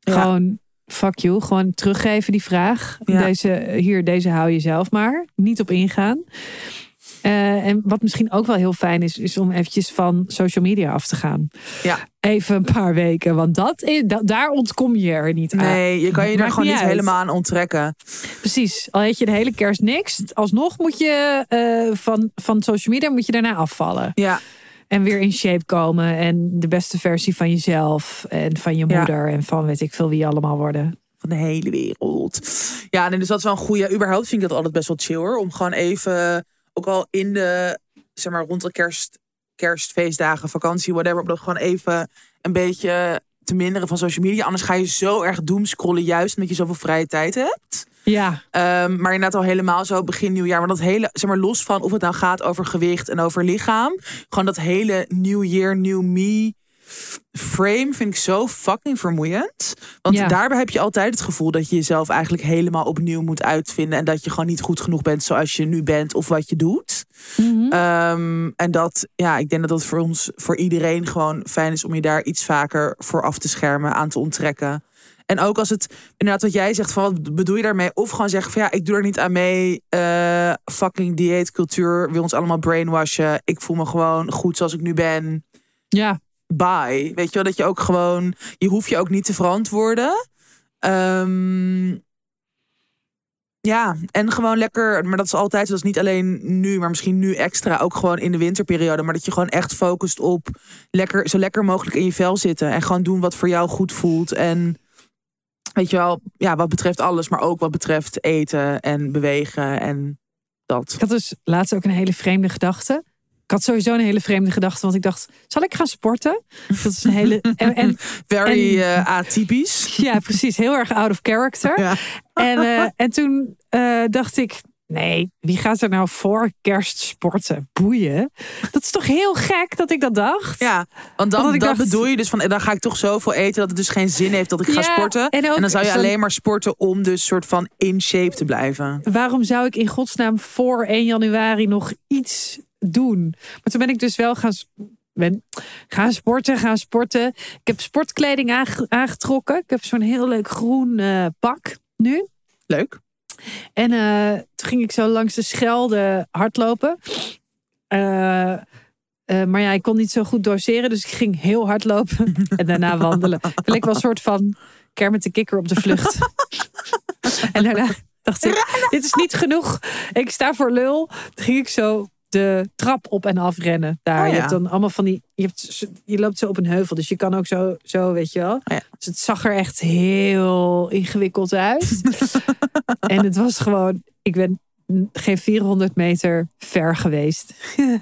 Ja. Gewoon fuck you, gewoon teruggeven die vraag. Ja. Deze, hier, deze hou je zelf maar. Niet op ingaan. Eh, en wat misschien ook wel heel fijn is, is om eventjes van social media af te gaan. Ja. Even een paar weken, want dat is, da- daar ontkom je er niet aan. Nee, je kan je er gewoon niet uit. helemaal aan onttrekken. Precies. Al eet je de hele kerst niks, alsnog moet je eh, van, van social media moet je daarna afvallen. Ja, En weer in shape komen. En de beste versie van jezelf. En van je Ja. moeder. En van weet ik veel wie allemaal worden. van de hele wereld. Ja, nee, dus dat is wel een goede. Überhaupt vind ik dat altijd best wel chill hoor. Om gewoon even, ook al in de, zeg maar rond de kerst, kerstfeestdagen, vakantie, whatever. Om dat gewoon even een beetje te minderen van social media. Anders ga je zo erg doomscrollen, juist omdat je zoveel vrije tijd hebt. Ja. Ehm, maar inderdaad al helemaal zo begin nieuwjaar. Maar dat hele, zeg maar, los van of het nou gaat over gewicht en over lichaam. Gewoon dat hele New Year, New Me frame vind ik zo fucking vermoeiend. Want Ja. daarbij heb je altijd het gevoel dat je jezelf eigenlijk helemaal opnieuw moet uitvinden. En dat je gewoon niet goed genoeg bent zoals je nu bent of wat je doet. Mhm. Ehm, en dat, ja, ik denk dat dat voor ons, voor iedereen gewoon fijn is om je daar iets vaker voor af te schermen, aan te onttrekken. En ook als het inderdaad wat jij zegt van wat bedoel je daarmee? Of gewoon zeggen van ja, ik doe er niet aan mee. Eh, fucking dieetcultuur wil ons allemaal brainwashen. Ik voel me gewoon goed zoals ik nu ben. Ja, Bye. Weet je wel, dat je ook gewoon, je hoeft je ook niet te verantwoorden. Ehm, ja, en gewoon lekker, maar dat is altijd, dat is niet alleen nu, maar misschien nu extra, ook gewoon in de winterperiode. Maar dat je gewoon echt focust op lekker, zo lekker mogelijk in je vel zitten. En gewoon doen wat voor jou goed voelt. En weet je wel, ja, wat betreft alles, maar ook wat betreft eten en bewegen en dat. had dus laatst ook een hele vreemde gedachte. Ik had sowieso een hele vreemde gedachte, want ik dacht, zal ik gaan sporten? Dat is een hele. En, en Very En- eh, atypisch. ja, precies, heel erg out of character. Ja. En, eh, en toen eh, dacht ik, nee, wie gaat er nou voor kerst sporten? Boeien. Dat is toch heel gek dat ik dat dacht? Ja, want dan, dan dacht- bedoel je dus van, dan ga ik toch zoveel eten dat het dus geen zin heeft dat ik ga sporten. en en dan zou je alleen maar sporten om dus soort van in shape te blijven. Waarom zou ik in godsnaam voor 1 januari nog iets doen? Maar toen ben ik dus wel gaan, ben, gaan sporten, gaan sporten. Ik heb sportkleding aange- aangetrokken. Ik heb zo'n heel leuk groen eh, pak nu. Leuk. En eh, toen ging ik zo langs de Schelde hardlopen. Eh, maar ja, ik kon niet zo goed doseren, dus ik ging heel hard lopen en daarna wandelen. Het leek wel een soort van Kermit de Kikker op de vlucht. en daarna dacht ik, dit is niet genoeg. Ik sta voor lul. Toen ging ik zo de trap op en af rennen. Daar. Oh Je hebt dan allemaal van die. Je, hebt, je loopt zo op een heuvel, dus je kan ook zo, zo weet je wel. Oh ja. Dus het zag er echt heel ingewikkeld uit. en het was gewoon. Ik ben geen 400 meter ver geweest.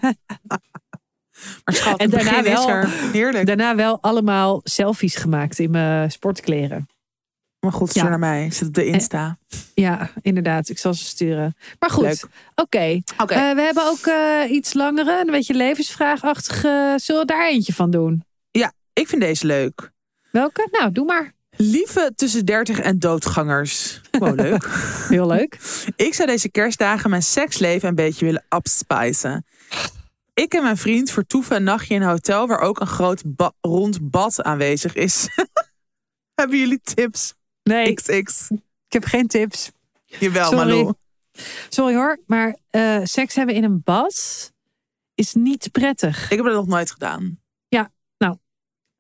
Maar schat, En daarna wel- er. Heerlijk. Daarna wel allemaal selfies gemaakt in mijn sportkleren. Maar goed, stuur Ja. naar mij. Zit op de Insta. Ja, inderdaad. Ik zal ze sturen. Maar goed, oké. Oké. Eh, we hebben ook eh, iets langere, een beetje levensvraagachtige. Zullen we daar eentje van doen? ik vind deze leuk. Welke? Nou, doe maar. Lieve tussen 30 en doodgangers. Wow, leuk. Heel leuk. Ik zou deze kerstdagen mijn seksleven een beetje willen upspicen. Ik en mijn vriend vertoeven een nachtje in een hotel waar ook een groot ba- rond bad aanwezig is. Hebben jullie tips? Nee, XX. ik heb geen tips. Jawel, Sorry. Malou. Sorry hoor, maar eh, seks hebben in een bad is niet prettig. Ik heb dat nog nooit gedaan.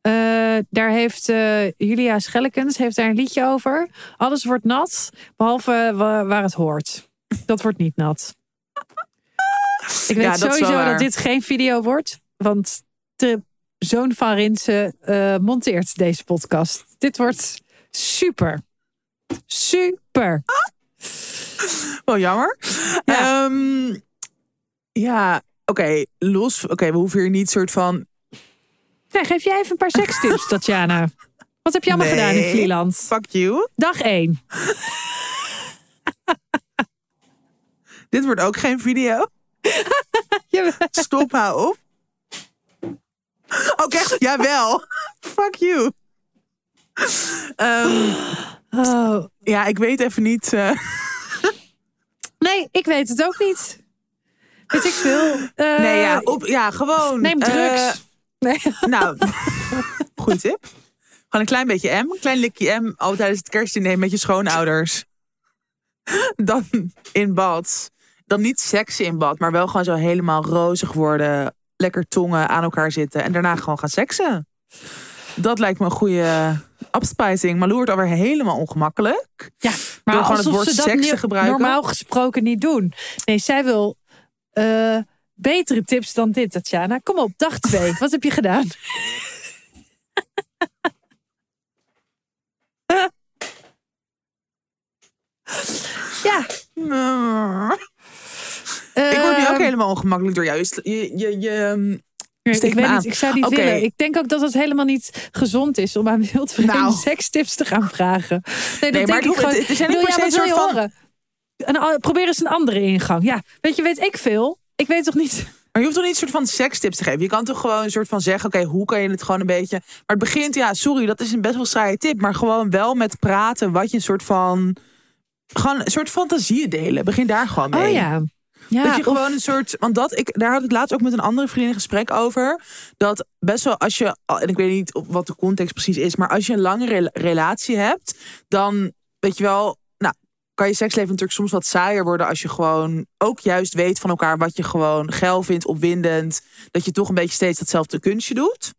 Eh, daar heeft eh, Julia Schellekens heeft daar een liedje over. Alles wordt nat, behalve wa- waar het hoort. Dat wordt niet nat. Ik weet Ja, dat sowieso dat dit geen video wordt. Want de zoon van Rinse eh, monteert deze podcast. Dit wordt super. Super. Wel jammer. Ja. Ja, ja oké. los. Oké, we hoeven hier niet soort van. Nee, geef jij even een paar sekstips, Tatjana. Wat heb je allemaal Nee. gedaan in Vlieland? Fuck you. Dag 1. Dit wordt ook geen video. Stop, hou op. Oké, jawel. Fuck you. Ehm, Oh. ja, ik weet even niet. eh, Nee, ik weet het ook niet. Weet ik veel. Eh, nee, ja, op, ja, gewoon. Neem drugs. eh, nee. nou, goede tip. Gewoon een klein beetje M. Een klein likje M. Al tijdens het kerstdiner met je schoonouders. Dan in bad. Dan niet seks in bad, maar wel gewoon zo helemaal rozig worden. Lekker tongen aan elkaar zitten. En daarna gewoon gaan seksen. Dat lijkt me een goede upspicing. Malou wordt alweer helemaal ongemakkelijk. Ja, Door maar gewoon het woord seks te gebruiken. normaal gesproken niet doen. Nee, zij wil eh, betere tips dan dit, Tatjana. Kom op, dag twee. Wat heb je gedaan? ja. Ik word nu ook ehm, helemaal ongemakkelijk door jou. Je, je, je, ik weet aan. niet, ik zou niet willen. Ik denk ook dat het helemaal niet gezond is om aan wildvreemde Nou. sekstips te gaan vragen. Nee, dat Nee, denk ik gewoon. het- het zijn niet Wil per jij se wat wil een je soort van- horen? Een, a- probeer eens een andere ingang. Ja, weet je, weet ik veel. Ik weet toch niet. Maar je hoeft toch niet een soort van sekstips te geven. Je kan toch gewoon een soort van zeggen: oké, hoe kan je het gewoon een beetje. Maar het begint, ja, sorry, dat is een best wel saaie tip. Maar gewoon wel met praten wat je een soort van. Gewoon een soort fantasieën delen. Begin daar gewoon mee. Oh ja. Ja, dat je of- gewoon een soort. Want dat, ik, daar had ik laatst ook met een andere vriendin een gesprek over. Dat best wel als je. En ik weet niet wat de context precies is. Maar als je een lange rela- relatie hebt. Dan weet je wel. Nou, kan je seksleven natuurlijk soms wat saaier worden. Als je gewoon ook juist weet van elkaar. Wat je gewoon geil vindt, opwindend. Dat je toch een beetje steeds datzelfde kunstje doet.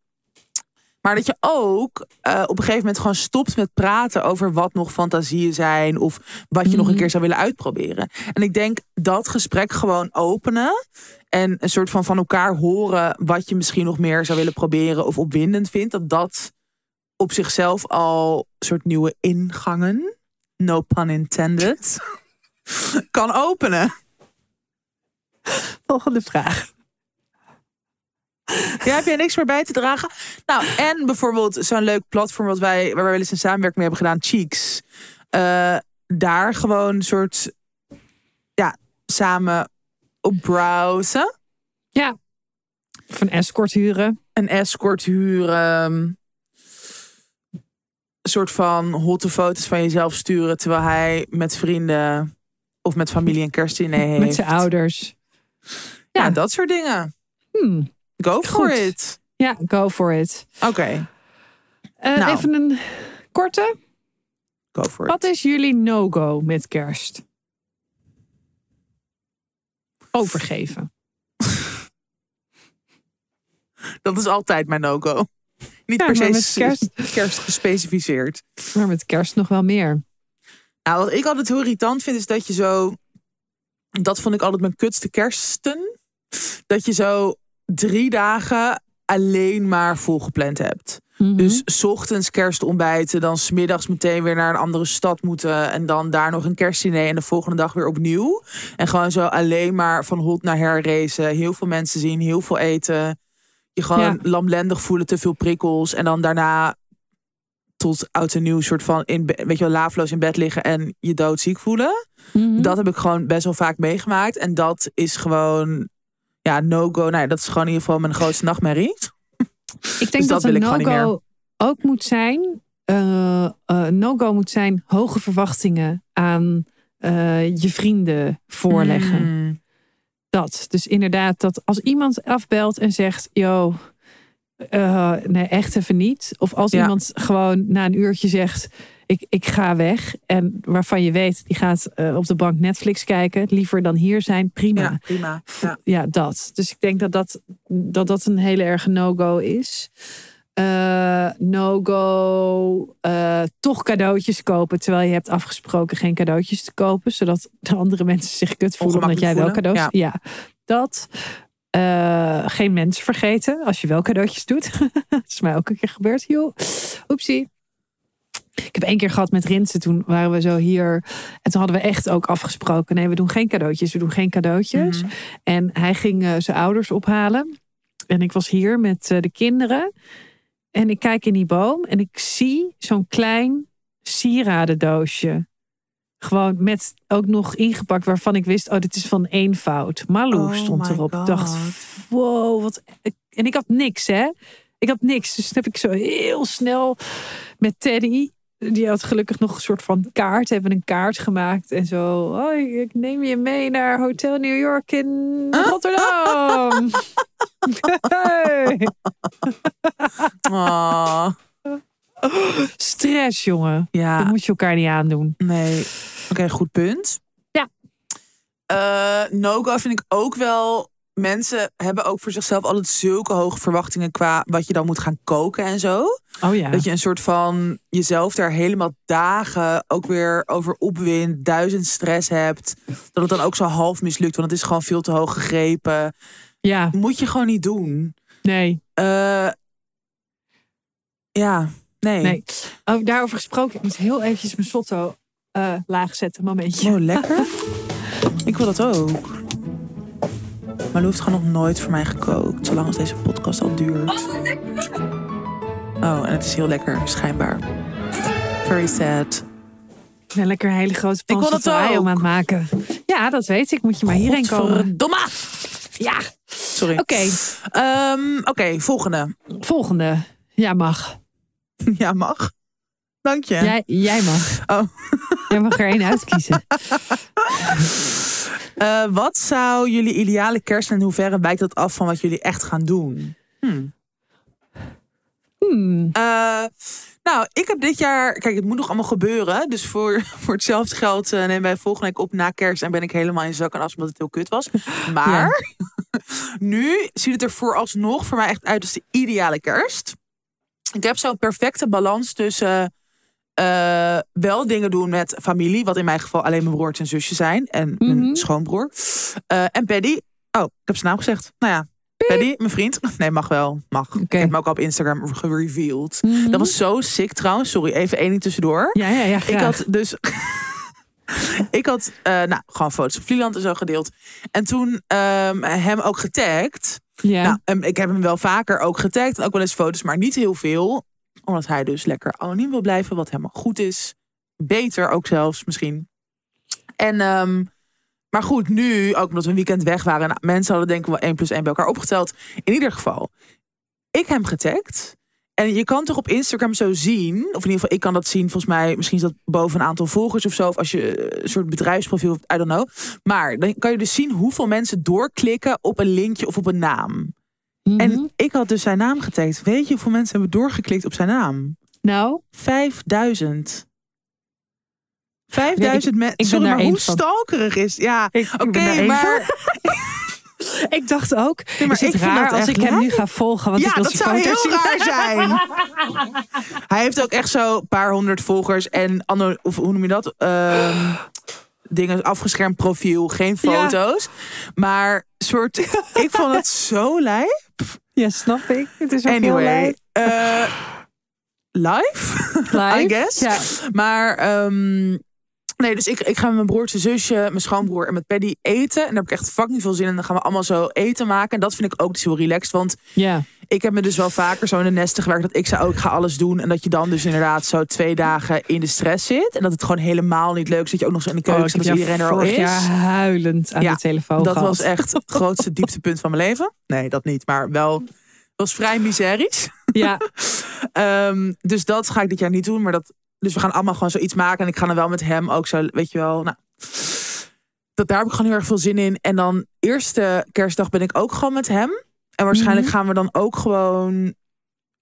Maar dat je ook eh, op een gegeven moment gewoon stopt met praten over wat nog fantasieën zijn. Of wat je nog een Mhm. keer zou willen uitproberen. En ik denk dat gesprek gewoon openen. En een soort van van elkaar horen wat je misschien nog meer zou willen proberen of opwindend vindt. Dat dat op zichzelf al een soort nieuwe ingangen, no pun intended, kan openen. Volgende vraag. Ja, heb jij niks meer bij te dragen? Nou, en bijvoorbeeld zo'n leuk platform wat wij, waar wij wel eens een samenwerking mee hebben gedaan, Cheeks. Eh, daar gewoon een soort, ja, samen op browsen. Of een escort huren. Een escort huren. Een soort van hotte foto's van jezelf sturen terwijl hij met vrienden of met familie een kerstdiner heeft. Met zijn ouders. Ja, Ja. dat soort dingen. Hmm. Go for Goed. it. Ja, go for it. Oké, Eh, Nou. Even een korte. go for it. Wat is jullie no-go met kerst? Overgeven. Dat is altijd mijn no-go. Niet Ja, per se met kerst- kerst gespecificeerd. Maar met kerst nog wel meer. Nou, wat ik altijd heel irritant vind, is dat je zo... Dat vond ik altijd mijn kutste kersten. Dat je zo drie dagen alleen maar volgepland hebt. Mhm. Dus 's ochtends kerstontbijten, dan smiddags meteen weer naar een andere stad moeten. En dan daar nog een kerstdiner en de volgende dag weer opnieuw. En gewoon zo alleen maar van hot naar her racen. Heel veel mensen zien, heel veel eten. Je gewoon Ja. lamlendig voelen, te veel prikkels. En dan daarna tot oud en nieuw soort van in, weet je wel, laafloos in bed liggen en je doodziek voelen. Mhm. Dat heb ik gewoon best wel vaak meegemaakt. En dat is gewoon, ja, no-go. Nou, dat is gewoon in ieder geval mijn grootste nachtmerrie. Ik denk Dus dat dat, een no-go ook moet zijn. eh, no-go moet zijn hoge verwachtingen aan eh, je vrienden voorleggen. Mm. Dat. Dus inderdaad, dat als iemand afbelt en zegt: Yo, nee, echt even niet. Of als Ja. iemand gewoon na een uurtje zegt: ik, ik ga weg. En waarvan je weet, die gaat eh, op de bank Netflix kijken. Liever dan hier zijn, prima. Ja, prima. Ja. Ja, dat. Dus ik denk dat dat, dat, dat een hele erge no-go is. Eh, no-go. eh, toch cadeautjes kopen. Terwijl je hebt afgesproken geen cadeautjes te kopen. Zodat de andere mensen zich kut voelen. Omdat jij wel cadeautjes. voelen, Ja. dat. Geen mensen vergeten als je wel cadeautjes doet. dat is mij ook een keer gebeurd. Joh. Oepsie. Ik heb één keer gehad met Rinsen. Toen waren we zo hier. En toen hadden we echt ook afgesproken. Nee, we doen geen cadeautjes. We doen geen cadeautjes. Mhm. En hij ging eh, zijn ouders ophalen. En ik was hier met eh, de kinderen. En ik kijk in die boom en ik zie zo'n klein sieradendoosje. Gewoon met ook nog ingepakt waarvan ik wist, oh, dit is van eenvoud. Malou Oh stond erop. Ik dacht, wow, wat. En ik had niks, hè? Ik had niks. Dus heb ik zo heel snel met Teddy. Die had gelukkig nog een soort van kaart. Hebben een kaart gemaakt. En zo. Oh, ik- neem je mee naar Hotel New York in Rotterdam. Hey. Ah, Stress, jongen. Dat ja, moet je elkaar niet aandoen. nee. Oké, goed punt. Ja. Eh, no-go vind ik ook wel. Mensen hebben ook voor zichzelf altijd zulke hoge verwachtingen qua wat je dan moet gaan koken en zo. Oh ja. Dat je een soort van jezelf daar helemaal dagen ook weer over opwint, duizend stress hebt. Dat het dan ook zo half mislukt, want het is gewoon veel te hoog gegrepen. Ja, Moet je gewoon niet doen. nee. Eh, ja, nee. nee. Oh, daarover gesproken. Ik moet heel eventjes mijn sotto eh, laag zetten. Momentje. Oh, lekker. Ik wil dat ook. Maar Lou heeft gewoon nog nooit voor mij gekookt. Zolang als deze podcast al duurt. Oh, en het is heel lekker, schijnbaar. Very sad. Ik ben lekker een hele grote pansatterij ook. om aan het maken. Ja, dat weet ik. Moet je maar hierheen komen. Godverdomme! Ja, Sorry. oké. Ehm, Oké, volgende. Volgende. Ja, mag. Ja, mag. Dank je. Jij, jij mag. Oh. Jij mag er één uitkiezen. Eh, wat zou jullie ideale kerst en in hoeverre wijkt dat af van wat jullie echt gaan doen? Hmm. Hmm. Eh, nou, ik heb dit jaar. Kijk, het moet nog allemaal gebeuren. Dus voor, voor hetzelfde geld uh, nemen wij volgende week op na kerst. En ben ik helemaal in zak en as omdat het heel kut was. Maar nu ziet het er vooralsnog voor mij echt uit als de ideale kerst. Ik heb zo'n perfecte balans tussen. Uh, wel dingen doen met familie, wat in mijn geval alleen mijn broertje en zusje zijn. En mm -hmm. mijn schoonbroer. Uh, en Paddy. Oh, ik heb zijn naam gezegd. Nou ja, Paddy, mijn vriend. Nee, mag wel. Mag. Okay. Ik heb hem ook op Instagram gereveeld. Mm -hmm. Dat was zo sick trouwens. Sorry, even één ding tussendoor. Ja, ja, ja. Ik had dus... ik had uh, nou, gewoon foto's op Vlieland en zo gedeeld. En toen um, hem ook getagd. Ja. Nou, um, ik heb hem wel vaker ook getagd. Ook wel eens foto's, maar niet heel veel. Omdat hij dus lekker anoniem wil blijven. Wat helemaal goed is. Beter ook zelfs misschien. En... Um, maar goed, nu, ook omdat we een weekend weg waren. Mensen hadden denk ik wel 1 plus 1 bij elkaar opgeteld. In ieder geval, ik heb hem getagd. En je kan toch op Instagram zo zien, of in ieder geval ik kan dat zien, volgens mij, misschien is dat boven een aantal volgers of zo, of als je een soort bedrijfsprofiel, I don't know. Maar dan kan je dus zien hoeveel mensen doorklikken op een linkje of op een naam. Mm Mhm. En ik had dus zijn naam getagd. Weet je hoeveel mensen hebben doorgeklikt op zijn naam? Nou, 5000. 5000 mensen. ben Sorry, maar hoe van. stalkerig is. Ja, oké, maar. ik dacht ook, Nee, maar is het ik vind raar dat als ik hem nu ga volgen? Want ja, ik wil dat zou heel zien. raar zijn. Hij heeft ook echt zo een paar honderd volgers en anno, of hoe noem je dat? Ehm, dingen afgeschermd profiel, geen Ja. foto's. Maar soort, ik vond het zo lijp. Ja, snap ik. Het is ook heel Anyway, lijp. eh, live, Live? I guess. Ja. Maar ehm, nee, dus ik, ik ga met mijn broertje, zusje, mijn schoonbroer en met Paddy eten. En daar heb ik echt fucking veel zin in. Dan gaan we allemaal zo eten maken. En dat vind ik ook dus heel relaxed. Want ja. ik heb me dus wel vaker zo in de nesten gewerkt dat ik zou ook ik ga alles doen. En dat je dan dus inderdaad zo twee dagen in de stress zit. En dat het gewoon helemaal niet leuk is. Dat je ook nog zo in de keuken Oh, zit jou iedereen er al is. jaar huilend aan Ja, de telefoon Dat gehad. was echt het grootste dieptepunt van mijn leven. Nee, dat niet. Maar wel, het was vrij miserisch. Ja, Ehm, dus dat ga ik dit jaar niet doen. Maar dat, dus we gaan allemaal gewoon zoiets maken. En ik ga dan wel met hem ook zo, weet je wel. Nou, dat, daar heb ik gewoon heel erg veel zin in. En dan eerste kerstdag ben ik ook gewoon met hem. En waarschijnlijk Mhm. gaan we dan ook gewoon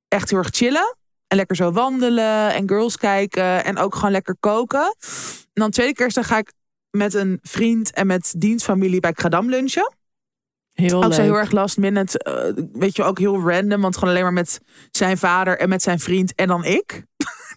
echt heel erg chillen. En lekker zo wandelen en girls kijken. En ook gewoon lekker koken. En dan tweede kerstdag ga ik met een vriend en met dienstfamilie bij Kradam lunchen. heel Ook zo heel erg last minute. eh, weet je, ook heel random. Want gewoon alleen maar met zijn vader en met zijn vriend en dan ik.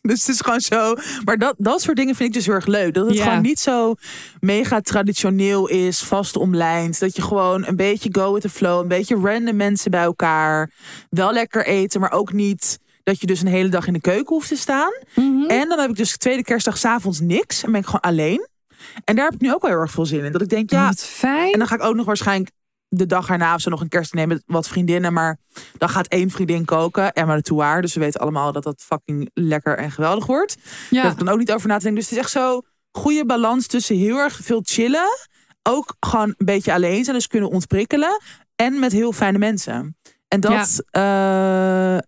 dus het is gewoon zo. Maar dat, dat soort dingen vind ik dus heel erg leuk. Dat het gewoon niet zo mega traditioneel is, vast omlijnd. Dat je gewoon een beetje go with the flow. Een beetje random mensen bij elkaar. Wel lekker eten, maar ook niet dat je dus een hele dag in de keuken hoeft te staan. Mhm. En dan heb ik dus tweede kerstdag s'avonds niks. En ben ik gewoon alleen. En daar heb ik nu ook wel heel erg veel zin in. Dat ik denk, ja, Wat fijn. en dan ga ik ook nog waarschijnlijk de dag erna of zo nog een kerst nemen met wat vriendinnen. Maar dan gaat één vriendin koken. Emma de Touaar. Dus we weten allemaal dat dat fucking lekker en geweldig wordt. Ja. dan ook niet over na te denken. Dus het is echt zo goede balans tussen heel erg veel chillen. Ook gewoon een beetje alleen zijn. Dus kunnen ontprikkelen. En met heel fijne mensen. En dat... Ja.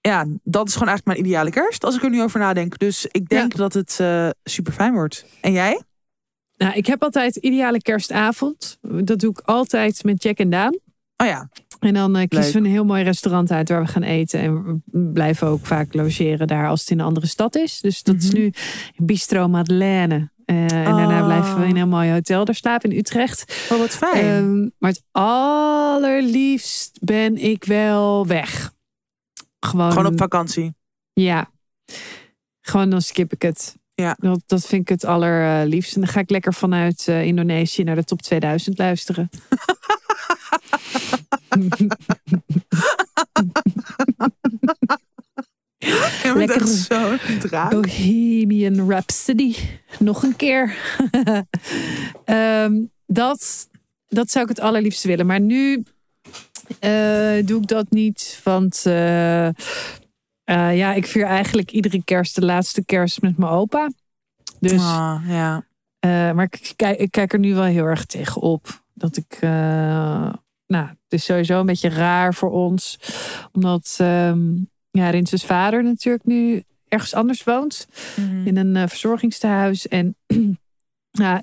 ja, dat is gewoon eigenlijk mijn ideale kerst. Als ik er nu over nadenk. Dus ik denk dat het super fijn wordt. En jij? Nou, ik heb altijd ideale kerstavond. Dat doe ik altijd met Jack en Daan. Oh ja. En dan eh, kiezen Leuk. we een heel mooi restaurant uit waar we gaan eten. En we blijven ook vaak logeren daar als het in een andere stad is. Dus dat is Mhm. nu Bistro Madeleine. Eh, en daarna Oh. blijven we in een heel mooi hotel daar slapen in Utrecht. Oh, wat fijn. Ehm, maar het allerliefst ben ik wel weg. Gewoon, Gewoon op vakantie. Ja. Gewoon dan skip ik het. Ja. Dat, dat vind ik het allerliefst. En dan ga ik lekker vanuit eh, Indonesië naar de top 2000 luisteren. Ja, Lekker. dat is zo draag. Bohemian Rhapsody. Nog een keer. Ehm, dat, dat zou ik het allerliefst willen. Maar nu eh, doe ik dat niet. Want eh, eh, ja, ik vier eigenlijk iedere kerst de laatste kerst met mijn opa. Dus, Ah, ja. eh, maar ik kijk, ik kijk er nu wel heel erg tegenop. Dat ik. eh, nou, het is sowieso een beetje raar voor ons. Omdat ehm ja, Rinses vader natuurlijk nu ergens anders woont Mhm. in een eh, verzorgingstehuis. En ja,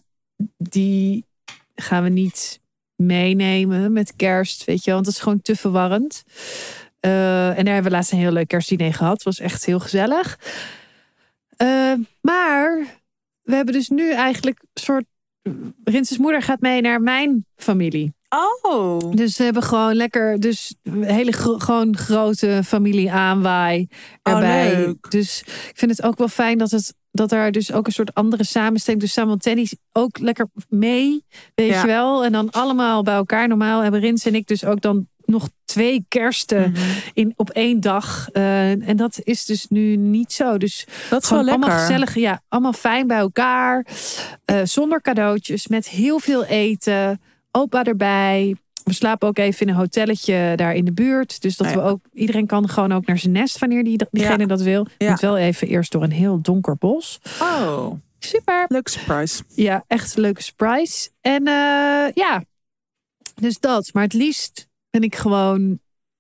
die gaan we niet meenemen met kerst, weet je. Want dat is gewoon te verwarrend. Eh, en daar hebben we laatst een heel leuk kerstdiner gehad. was echt heel gezellig. Eh, maar we hebben dus nu eigenlijk een soort... Rinses moeder gaat mee naar mijn familie. Oh. Dus we hebben gewoon lekker, dus een hele gro- gewoon grote familie aanwaai Oh, erbij. leuk. Dus ik vind het ook wel fijn dat het dat er dus ook een soort andere samenstelling. Dus Tennis ook lekker mee, weet Ja. je wel. En dan allemaal bij elkaar. Normaal hebben Rins en ik dus ook dan nog twee kersten Mhm. in, op één dag. Eh, en dat is dus nu niet zo. Dus Dat is wel gewoon lekker. allemaal gezellig. Ja, allemaal fijn bij elkaar. Eh, zonder cadeautjes. Met heel veel eten. Opa erbij. We slapen ook even in een hotelletje daar in de buurt. Dus dat ja. we ook, iedereen kan gewoon ook naar zijn nest wanneer die, diegene dat wil. Ja. Moet wel even eerst door een heel donker bos. Oh, Super. leuke surprise. Ja, echt een leuke surprise. En eh, ja, dus dat. Maar het liefst ben ik gewoon.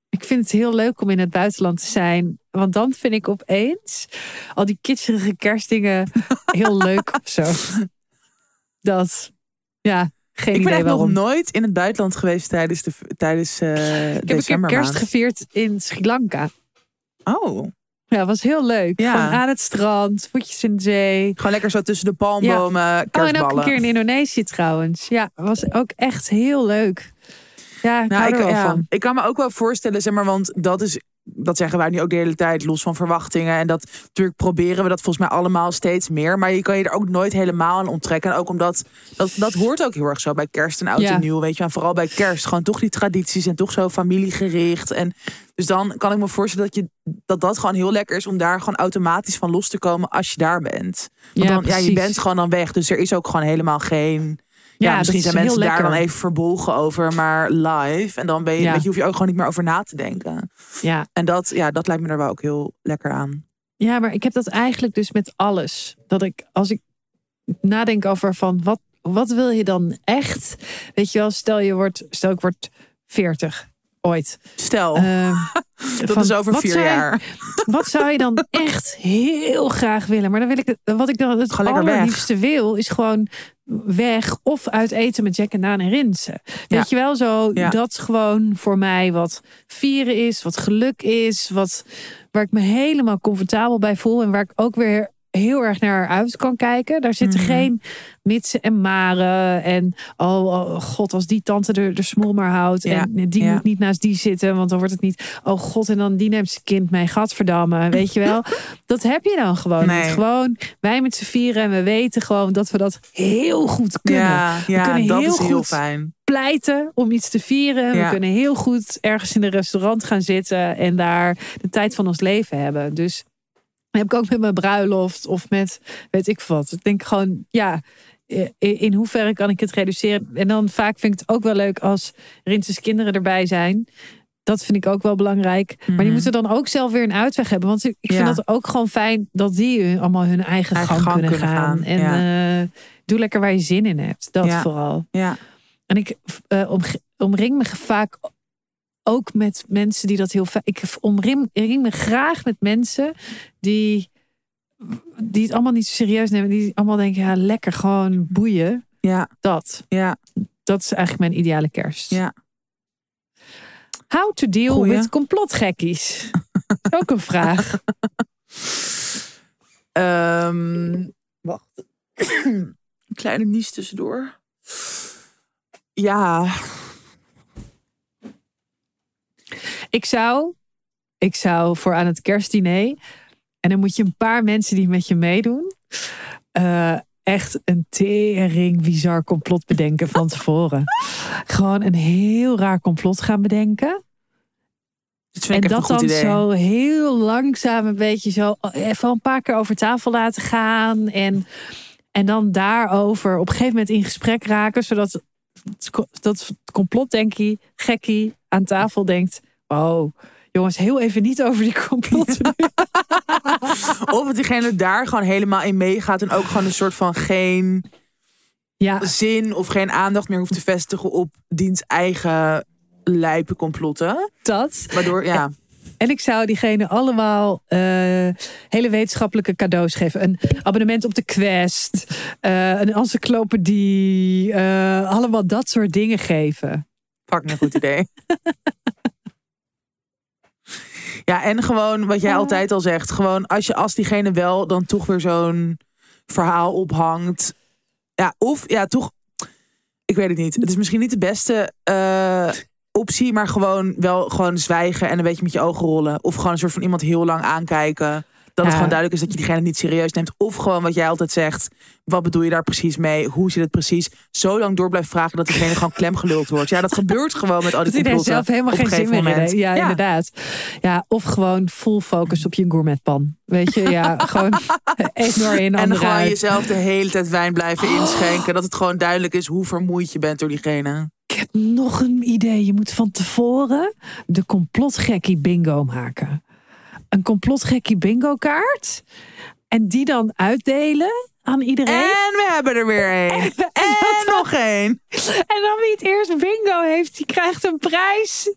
Ik vind het heel leuk om in het buitenland te zijn. Want dan vind ik opeens al die kitscherige kerstdingen heel leuk of zo. Dat, ja, geen Ik ben idee nog nooit in het buitenland geweest tijdens, de, tijdens eh ik heb een keer kerst gevierd in Sri Lanka. Oh, Ja, was heel leuk. Ja. Gewoon aan het strand, voetjes in de zee. gewoon lekker zo tussen de palmbomen, Oh, en ook een keer in Indonesië trouwens. Ja, was ook echt heel leuk. Ja, ik Nou, ik, wel ja, van. ik kan me ook wel voorstellen, zeg maar, want dat is, dat zeggen wij nu ook de hele tijd, los van verwachtingen. En dat natuurlijk proberen we dat volgens mij allemaal steeds meer. Maar je kan je er ook nooit helemaal aan onttrekken. En ook omdat, dat, dat hoort ook heel erg zo bij kerst en oud Ja. en nieuw, weet je. En vooral bij kerst, gewoon toch die tradities en toch zo familiegericht. En dus dan kan ik me voorstellen dat, je, dat dat gewoon heel lekker is om daar gewoon automatisch van los te komen als je daar bent. Want Ja, dan, ja, je bent gewoon dan weg. Dus er is ook gewoon helemaal geen... Ja, Ja, misschien zijn mensen daar dan even verbolgen over, maar live. En dan ben je, Ja. weet je, hoef je ook gewoon niet meer over na te denken. Ja. En dat, ja, dat lijkt me er wel ook heel lekker aan. ja, maar ik heb dat eigenlijk dus met alles. Dat ik, als ik nadenk over van wat, wat wil je dan echt? Weet je wel, stel je wordt, stel ik word 40 ooit. Stel, Ehm, dat van, is over vier zou jaar. Wat zou je dan echt heel graag willen? Maar dan wil ik wat ik dan het allerliefste wil, is gewoon weg of uit eten met Jack en Daan en Rinsen. Weet Ja. je wel, zo Ja. dat gewoon voor mij wat vieren is, wat geluk is, wat waar ik me helemaal comfortabel bij voel en waar ik ook weer heel erg naar uit kan kijken. Daar zitten Mhm. geen mitsen en maren en oh, oh god, als die tante de, de smol maar houdt Ja. en die Ja. moet niet naast die zitten, want dan wordt het niet oh god en dan die neemt zijn kind mee, gadverdamme, weet je wel. dat heb je dan gewoon Nee. niet. Gewoon wij met z'n vieren en we weten gewoon dat we dat heel goed kunnen. Ja, ja kunnen dat heel is heel goed fijn. pleiten om iets te vieren. We kunnen heel goed ergens in een restaurant gaan zitten en daar de tijd van ons leven hebben. Dus heb ik ook met mijn bruiloft of met weet ik wat. Ik denk gewoon, ja, in, hoeverre kan ik het reduceren? En dan vaak vind ik het ook wel leuk als Rinses kinderen erbij zijn. Dat vind ik ook wel belangrijk. Maar die Mhm. moeten dan ook zelf weer een uitweg hebben. Want ik vind Ja. dat ook gewoon fijn dat die allemaal hun eigen, Eigen gang, gang kunnen, kunnen gaan. gaan, En ja. eh, doe lekker waar je zin in hebt. Dat Ja. vooral. Ja. En ik eh, om, omring me vaak ook met mensen die dat heel vaak. Ik omring ring me graag met mensen die, die het allemaal niet zo serieus nemen. Die allemaal denken, ja, lekker gewoon boeien. Ja, Dat. ja, Dat is eigenlijk mijn ideale kerst. ja. How to deal Goeie. with complotgekkies? Ook een vraag. Ehm, wacht. Een kleine nies tussendoor. Ja, Ik zou, ik zou voor aan het kerstdiner. En dan moet je een paar mensen die met je meedoen. eh, echt een tering bizar complot bedenken van tevoren. Gewoon een heel raar complot gaan bedenken. vind En dat dan idee. zo heel langzaam een beetje zo even een paar keer over tafel laten gaan. En, en dan daarover op een gegeven moment in gesprek raken. Zodat dat complotdenkie, gekkie aan tafel denkt. Oh, jongens, heel even niet over die complotten. Of dat diegene daar gewoon helemaal in meegaat. En ook gewoon een soort van geen ja, zin of geen aandacht meer hoeft te vestigen op diens eigen lijpe complotten. dat. Waardoor, ja. En ik zou diegene allemaal eh, hele wetenschappelijke cadeaus geven. Een abonnement op de Quest, uh, een encyclopedie, uh, allemaal dat soort dingen geven. Fucking een goed idee. ja, en gewoon wat jij altijd al zegt. Gewoon als je als diegene wel dan toch weer zo'n verhaal ophangt. Ja, of ja, toch. Ik weet het niet. Het is misschien niet de beste optie, maar gewoon wel gewoon zwijgen en een beetje met je ogen rollen. Of gewoon een soort van iemand heel lang aankijken. Dat het gewoon duidelijk is dat je diegene niet serieus neemt. Of gewoon wat jij altijd zegt. Wat bedoel je daar precies mee? Hoe zit het precies? Zo lang door blijven vragen dat diegene gewoon klemgeluld wordt. Ja, dat gebeurt gewoon met al die complotten. zelf helemaal geen zin meer moment. Ja, ja, inderdaad. Ja, of gewoon full focus op je gourmetpan. Weet je, ja, gewoon enorm in En gewoon jezelf de hele tijd wijn blijven inschenken. Dat het gewoon duidelijk is hoe vermoeid je bent door diegene. Ik heb nog een idee. Je moet van tevoren de complotgekkie bingo maken. Een complotgekkie bingo kaart. En die dan uitdelen aan iedereen. En we hebben er weer één. En, nog één. En dan wie het eerst bingo heeft, die krijgt een prijs.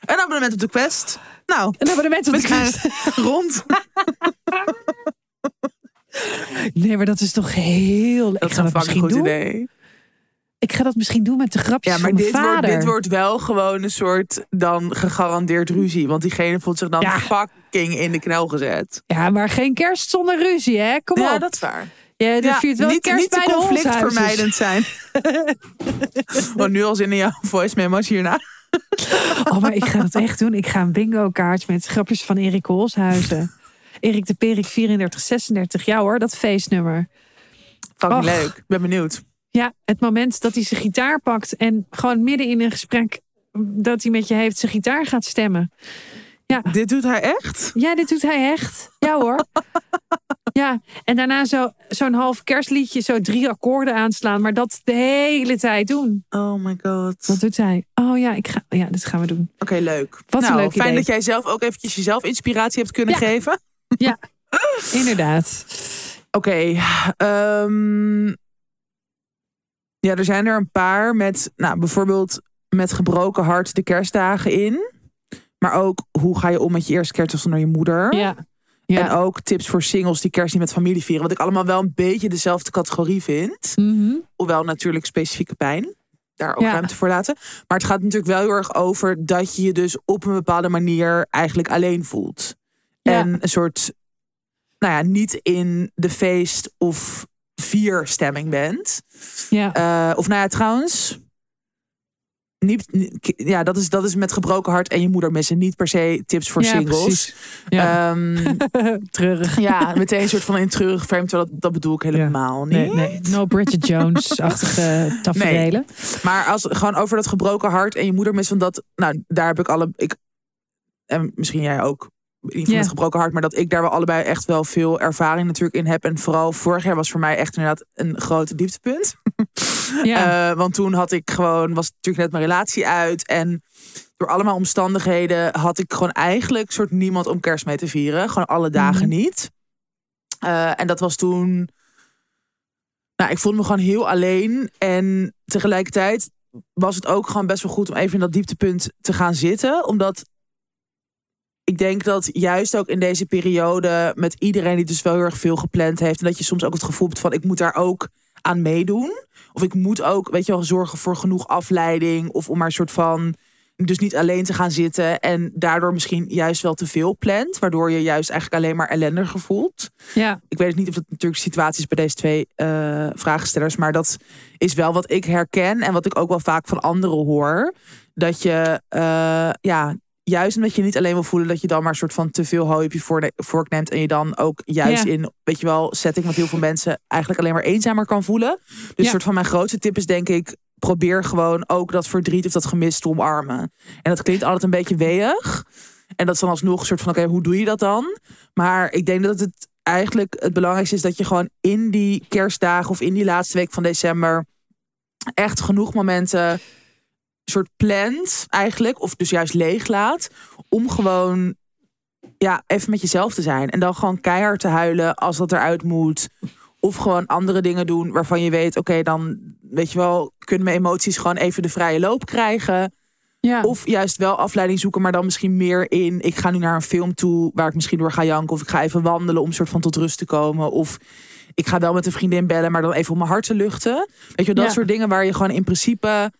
Een abonnement op de Quest. Nou, een abonnement op de Quest. Rond. Nee, maar dat is toch heel... Dat ik ga dat een goed doen. idee ik ga dat misschien doen met de grapjes ja, maar van dit vader. Wordt, dit wordt wel gewoon een soort dan gegarandeerd ruzie. Want diegene voelt zich dan ja. fucking in de knel gezet. Ja, maar geen kerst zonder ruzie, hè? Kom op. Ja, dat is waar. Ja, er ja, viert wel niet, kerst niet bij conflictvermijdend zijn. Want nu al zin in jouw voice memo's hierna. oh, maar ik ga dat echt doen. Ik ga een bingo kaart met grapjes van Erik Holshuizen. Erik de Perik 3436. Ja hoor, dat feestnummer. Fucking leuk. Ik ben benieuwd. Ja, het moment dat hij zijn gitaar pakt en gewoon midden in een gesprek dat hij met je heeft zijn gitaar gaat stemmen. Ja. Dit doet hij echt? Ja, dit doet hij echt. Ja hoor. ja, en daarna zo, zo'n half kerstliedje, zo drie akkoorden aanslaan, maar dat de hele tijd doen. Oh my god. Dat doet hij. Oh ja, ik ga, ja dit gaan we doen. Oké, leuk. Wat nou, een leuk fijn dat jij zelf ook eventjes jezelf inspiratie hebt kunnen geven. Ja, inderdaad. Oké, okay, ehm, ja, er zijn er een paar met, nou, bijvoorbeeld met gebroken hart de kerstdagen in. Maar ook hoe ga je om met je eerste kerst zonder je moeder. Ja. ja. En ook tips voor singles die kerst niet met familie vieren. Wat ik allemaal wel een beetje dezelfde categorie vind. Mm Hoewel natuurlijk specifieke pijn. Daar ook ruimte voor laten. Maar het gaat natuurlijk wel heel erg over dat je je dus op een bepaalde manier eigenlijk alleen voelt. En een soort, nou ja, niet in de feest of vier stemming bent. Ja. Uh, of nou ja, trouwens. Niet, ja, dat is, dat is met gebroken hart en je moeder missen. Niet per se tips voor ja, singles. Ja. Um, treurig. Ja, meteen een soort van in treurig frame. Dat, dat bedoel ik helemaal niet. Nee, nee. No Bridget Jones-achtige tafereelen. Nee. Maar als gewoon over dat gebroken hart en je moeder missen. Dat, nou, daar heb ik alle. Ik, en misschien jij ook niet met gebroken hart, maar dat ik daar wel allebei echt wel veel ervaring natuurlijk in heb. En vooral vorig jaar was voor mij echt inderdaad een grote dieptepunt. Uh, want toen had ik gewoon, was natuurlijk net mijn relatie uit. En door allemaal omstandigheden had ik gewoon eigenlijk soort niemand om kerst mee te vieren. Gewoon alle dagen mhm. niet. Uh, en dat was toen. Nou, ik voelde me gewoon heel alleen. En tegelijkertijd was het ook gewoon best wel goed om even in dat dieptepunt te gaan zitten. Omdat ik denk dat juist ook in deze periode met iedereen die dus wel heel erg veel gepland heeft. En dat je soms ook het gevoel hebt van ik moet daar ook aan meedoen. Of ik moet ook, weet je wel, zorgen voor genoeg afleiding. Of om maar een soort van dus niet alleen te gaan zitten en daardoor misschien juist wel te veel plant, waardoor je juist eigenlijk alleen maar ellendiger voelt. Ja. Ik weet niet of dat natuurlijk situatie is bij deze twee uh, vraagstellers, maar dat is wel wat ik herken en wat ik ook wel vaak van anderen hoor. Dat je uh, ja, juist omdat je niet alleen wil voelen dat je dan maar een soort van te veel hooi op je vork neemt. En je dan ook juist in, weet je wel, setting met heel veel mensen eigenlijk alleen maar eenzamer kan voelen. Dus een soort van mijn grootste tip is denk ik, probeer gewoon ook dat verdriet of dat gemis te omarmen. En dat klinkt altijd een beetje weeg. En dat is dan alsnog een soort van, oké, hoe doe je dat dan? Maar ik denk dat het eigenlijk het belangrijkste is dat je gewoon in die kerstdagen of in die laatste week van december echt genoeg momenten soort plant eigenlijk, of dus juist leeg laat, om gewoon ja, even met jezelf te zijn. En dan gewoon keihard te huilen als dat eruit moet. Of gewoon andere dingen doen waarvan je weet, oké, dan weet je wel, kunnen mijn emoties gewoon even de vrije loop krijgen. Ja. Of juist wel afleiding zoeken, maar dan misschien meer in... ik ga nu naar een film toe waar ik misschien door ga janken... of ik ga even wandelen om soort van tot rust te komen. Of ik ga wel met een vriendin bellen, maar dan even om mijn hart te luchten. Weet je, dat Ja. soort dingen waar je gewoon in principe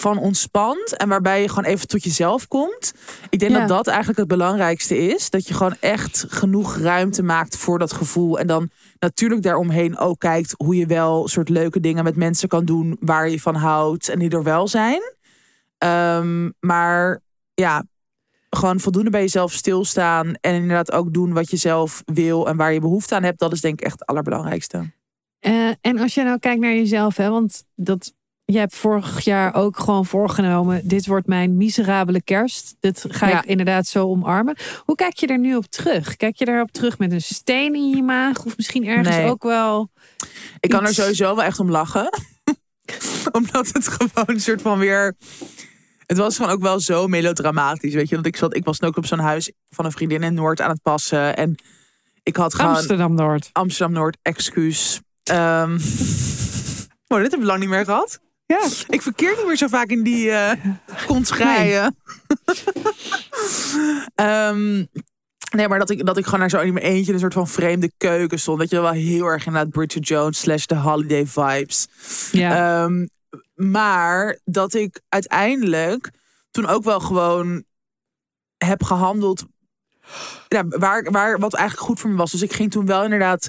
van ontspant... en waarbij je gewoon even tot jezelf komt. Ik denk Ja. dat dat eigenlijk het belangrijkste is. Dat je gewoon echt genoeg ruimte maakt voor dat gevoel. En dan natuurlijk daaromheen ook kijkt hoe je wel soort leuke dingen met mensen kan doen waar je van houdt en die er wel zijn. Ehm, maar ja, gewoon voldoende bij jezelf stilstaan en inderdaad ook doen wat je zelf wil en waar je behoefte aan hebt. Dat is denk ik echt het allerbelangrijkste. Eh, en als je nou kijkt naar jezelf, hè, want dat, je hebt vorig jaar ook gewoon voorgenomen: dit wordt mijn miserabele kerst. Dit ga Ja. ik inderdaad zo omarmen. Hoe kijk je er nu op terug? Kijk je daarop terug met een steen in je maag? Of misschien ergens Nee. ook wel. Ik kan er sowieso wel echt om lachen. Omdat het gewoon een soort van weer. Het was gewoon ook wel zo melodramatisch. Weet je, want ik, zat, ik was ook op zo'n huis van een vriendin in Noord aan het passen. En ik had gewoon. Amsterdam Noord. Amsterdam Noord, excuus. Oh, dit heb ik lang niet meer gehad. Ja. Ik verkeer niet meer zo vaak in die eh kontrijen. Ehm, nee, maar dat ik, dat ik gewoon naar zo in mijn eentje een soort van vreemde keuken stond. Dat je wel heel erg inderdaad Bridget Jones slash de holiday vibes. Ja. Ehm, maar dat ik uiteindelijk toen ook wel gewoon heb gehandeld. Ja, waar, waar, wat eigenlijk goed voor me was. Dus ik ging toen wel inderdaad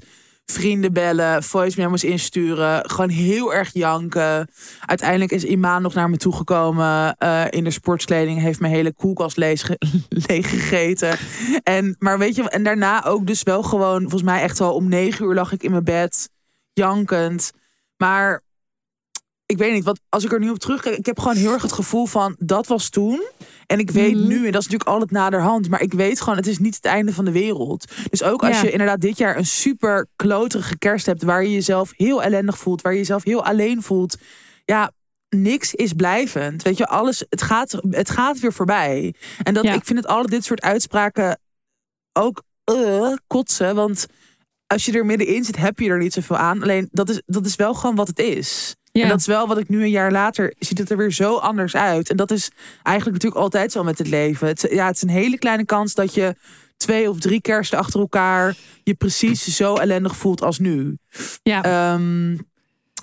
vrienden bellen, voice memos insturen. Gewoon heel erg janken. Uiteindelijk is Imaan nog naar me toegekomen eh in de sportskleding. Heeft mijn hele koelkast leeg, leeg gegeten. En, maar weet je, en daarna ook dus wel gewoon, volgens mij echt wel om negen uur lag ik in mijn bed. Jankend. Maar ik weet niet, wat, als ik er nu op terugkijk, ik heb gewoon heel erg het gevoel van dat was toen. En ik weet Mhm. nu, en dat is natuurlijk altijd naderhand, maar ik weet gewoon, het is niet het einde van de wereld. Dus ook als Ja. je inderdaad dit jaar een super kloterige kerst hebt, waar je jezelf heel ellendig voelt, waar je jezelf heel alleen voelt. Ja, niks is blijvend. Weet je, alles, het gaat, het gaat weer voorbij. En dat, Ja. ik vind het alle dit soort uitspraken ook eh, kotsen, want als je er middenin zit, heb je er niet zoveel aan. Alleen dat is, dat is wel gewoon wat het is. Ja. En dat is wel wat ik nu een jaar later ziet het er weer zo anders uit. En dat is eigenlijk natuurlijk altijd zo met het leven. Het, ja, het is een hele kleine kans dat je twee of drie kersten achter elkaar je precies zo ellendig voelt als nu. ja. Ehm,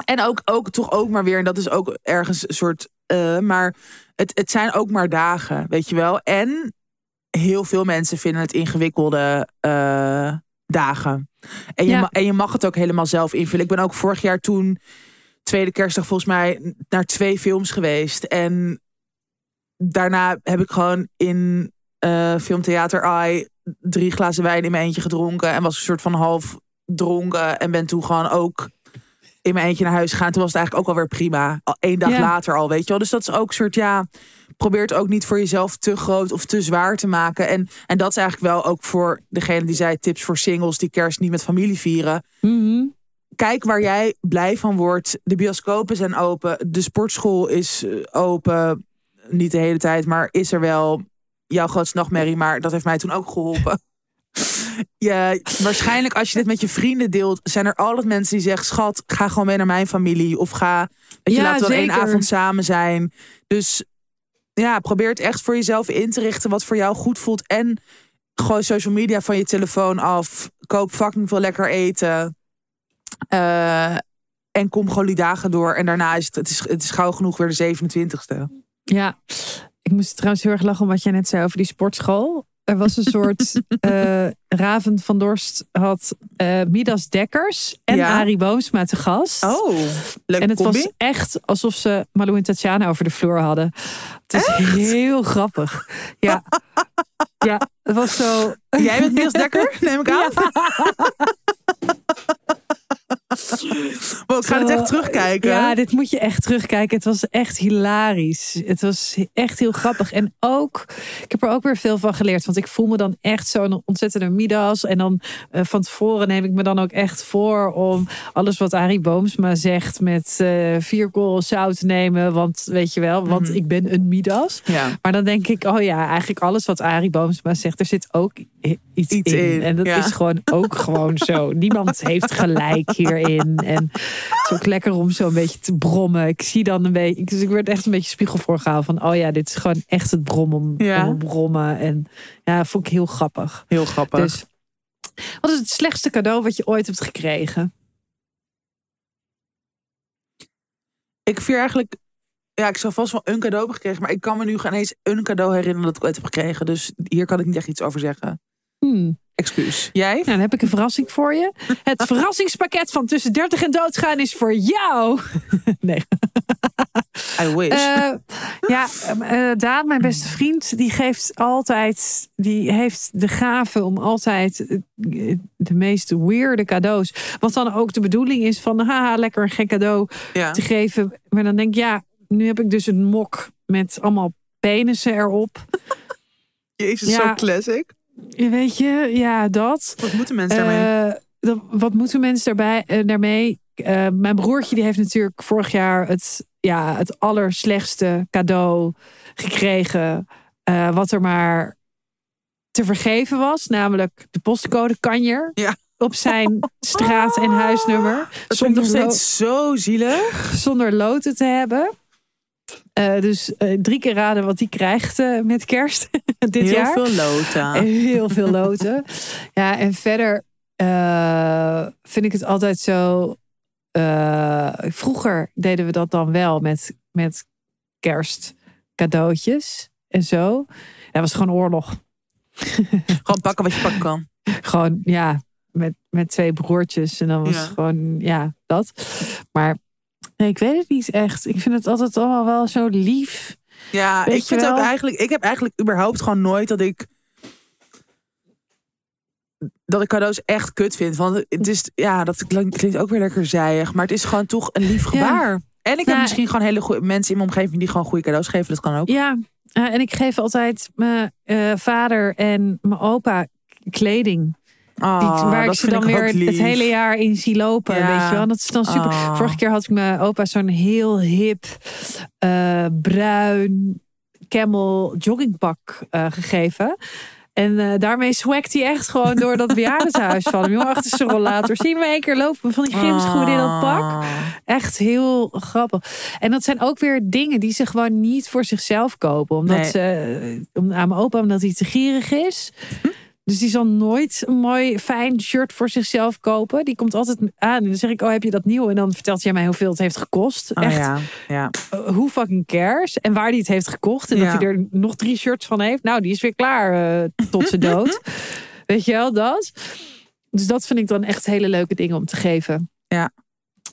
en ook, ook toch ook maar weer, en dat is ook ergens een soort. eh, maar het, het zijn ook maar dagen, weet je wel. En heel veel mensen vinden het ingewikkelde eh, dagen. En je, Ja. en je mag het ook helemaal zelf invullen. Ik ben ook vorig jaar toen, tweede kerstdag volgens mij, naar twee films geweest. En daarna heb ik gewoon in eh filmtheater Eye drie glazen wijn in mijn eentje gedronken. En was een soort van half dronken. En ben toen gewoon ook in mijn eentje naar huis gegaan. Toen was het eigenlijk ook alweer prima. Al één dag Ja. later al, weet je wel. Dus dat is ook een soort, ja... Probeer het ook niet voor jezelf te groot of te zwaar te maken. En, en dat is eigenlijk wel ook voor degene die zei... tips voor singles die kerst niet met familie vieren. Mhm. Kijk waar jij blij van wordt. De bioscopen zijn open. De sportschool is eh, open. Niet de hele tijd, maar is er wel. Jouw grootste nachtmerrie, maar dat heeft mij toen ook geholpen. Ja, waarschijnlijk als je dit met je vrienden deelt, zijn er altijd mensen die zeggen: Schat, ga gewoon mee naar mijn familie. Of ga, weet je, Ja, laten we één avond samen zijn. Dus ja, probeer het echt voor jezelf in te richten wat voor jou goed voelt. En gooi social media van je telefoon af. Koop fucking veel lekker eten. Eh, en kom gewoon die dagen door. En daarna is het, het, is, het is gauw genoeg weer de 27ste. Ja, ik moest trouwens heel erg lachen om wat jij net zei over die sportschool. Er was een soort eh, Raven van Dorst had eh, Midas Dekkers en Ja. Arie Boomsma te gast. Oh, leuk en het combi. was echt alsof ze Malou en Tatjana over de vloer hadden. Het is heel grappig. Ja. ja, het was zo. Jij bent Niels Dekker, neem ik aan. Wow, ik ga dit Zo, echt terugkijken. Ja, dit moet je echt terugkijken. Het was echt hilarisch. Het was echt heel grappig. En ook, ik heb er ook weer veel van geleerd. Want ik voel me dan echt zo'n ontzettende Midas. En dan eh, van tevoren neem ik me dan ook echt voor om alles wat Arie Boomsma zegt met eh, vier korrels zout te nemen. Want weet je wel, want Mhm. ik ben een Midas. Ja. Maar dan denk ik, oh ja, eigenlijk alles wat Arie Boomsma zegt, er zit ook iets, Iets in. in, En dat ja. is gewoon ook gewoon zo. Niemand heeft gelijk hierin. En Het is ook lekker om zo een beetje te brommen. Ik zie dan een beetje. Dus ik werd echt een beetje spiegel voorgehaald van. Oh ja, dit is gewoon echt het brommen om, Ja. om brommen. En ja, vond ik heel grappig. Heel grappig. Dus wat is het slechtste cadeau wat je ooit hebt gekregen? Ik vier eigenlijk... Ja, ik zou vast wel een cadeau hebben gekregen. Maar ik kan me nu geen eens een cadeau herinneren dat ik ooit heb gekregen. Dus hier kan ik niet echt iets over zeggen. Hmm. Excuus. Jij? Nou, dan heb ik een verrassing voor je. Het verrassingspakket van tussen 30 en doodgaan is voor jou. Nee. I wish. Eh, ja, eh, Daan, mijn beste vriend, die geeft altijd, die heeft de gave om altijd eh, de meest weirde cadeaus. Wat dan ook de bedoeling is van, haha, lekker een gek cadeau ja. te geven. Maar dan denk ik, ja, nu heb ik dus een mok met allemaal penissen erop. Jezus, Ja. zo classic. Weet je, ja, dat. Wat moeten mensen daarmee? Eh, dat- wat moeten mensen daarbij, eh, daarmee? Eh, mijn broertje die heeft natuurlijk vorig jaar het, ja, het allerslechtste cadeau gekregen. wat er maar te vergeven was. Namelijk de postcode kanjer. Ja. Op zijn straat- en huisnummer. Dat Zonder, nog steeds zo zielig. zonder loten te hebben. Eh, dus eh, drie keer raden wat hij krijgt eh, met kerst dit Heel jaar. veel lota. En heel veel loten. ja, en verder vind ik het altijd zo. vroeger deden we dat dan wel met, met kerstcadeautjes en zo. Dat was gewoon oorlog. Gewoon pakken wat je pakken kan. Gewoon, ja, met, met twee broertjes. En dan was Ja. gewoon, ja, dat. Maar nee, ik weet het niet echt. Ik vind het altijd allemaal wel zo lief. Ja, Weet ik vind wel? ook eigenlijk, ik heb eigenlijk überhaupt gewoon nooit dat ik dat ik cadeaus echt kut vind. Want het is, ja, dat klinkt ook weer lekker zijig, maar het is gewoon toch een lief gebaar. En ik heb misschien gewoon hele goede mensen in mijn omgeving die gewoon goede cadeaus geven. Dat kan ook. Ja, eh, en ik geef altijd mijn eh, vader en mijn opa kleding. Die, waar ik ze dan weer het hele jaar in zie lopen. Ja. Weet je wel? Dat is dan super. Ah. Vorige keer had ik mijn opa zo'n heel hip, eh, bruin camel joggingpak eh, gegeven. En eh, daarmee swagt hij echt gewoon door dat bejaardenhuis van hem. Jongen, achter zijn rollator. Zie je me één keer lopen van die gymschoenen in dat pak. Ah. Echt heel grappig. En dat zijn ook weer dingen die ze gewoon niet voor zichzelf kopen. Omdat Nee. ze, om, aan mijn opa, omdat hij te gierig is. Dus die zal nooit een mooi, fijn shirt voor zichzelf kopen. Die komt altijd aan. En dan zeg ik, oh, heb je dat nieuw? En dan vertelt hij mij hoeveel het heeft gekost. Oh, Echt, ja, ja. uh, who fucking cares? En waar hij het heeft gekocht. En Ja. dat hij er nog drie shirts van heeft. Nou, die is weer klaar eh, tot zijn dood. Weet je wel, dat? Dus dat vind ik dan echt hele leuke dingen om te geven. Ja.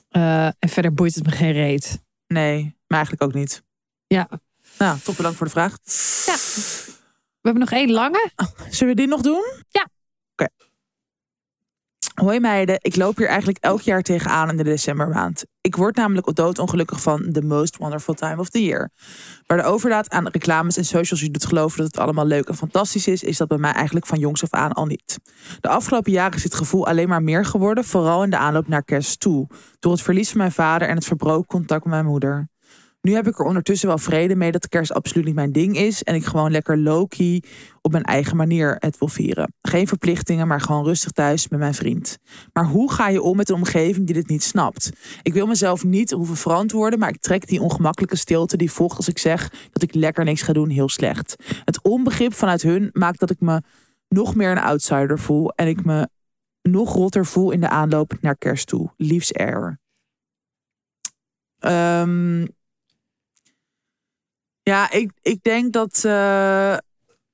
Eh, en verder boeit het me geen reet. Nee, maar eigenlijk ook niet. Ja. Nou, toch bedankt voor de vraag. Ja. We hebben nog één lange. Zullen we die nog doen? Ja. Oké. Hoi meiden, ik loop hier eigenlijk elk jaar tegenaan in de decembermaand. Ik word namelijk doodongelukkig van The Most Wonderful Time of the Year. Waar de overdaad aan reclames en socials je doet geloven dat het allemaal leuk en fantastisch is, is dat bij mij eigenlijk van jongs af aan al niet. De afgelopen jaren is dit gevoel alleen maar meer geworden, vooral in de aanloop naar kerst toe. Door het verlies van mijn vader en het verbroken contact met mijn moeder. Nu heb ik er ondertussen wel vrede mee dat de kerst absoluut niet mijn ding is. En ik gewoon lekker low-key op mijn eigen manier het wil vieren. Geen verplichtingen, maar gewoon rustig thuis met mijn vriend. Maar hoe ga je om met een omgeving die dit niet snapt? Ik wil mezelf niet hoeven verantwoorden, maar ik trek die ongemakkelijke stilte die volgt als ik zeg dat ik lekker niks ga doen heel slecht. Het onbegrip vanuit hun maakt dat ik me nog meer een outsider voel. En ik me nog rotter voel in de aanloop naar kerst toe. Liefs air. Ehm, ja, ik, ik denk dat eh,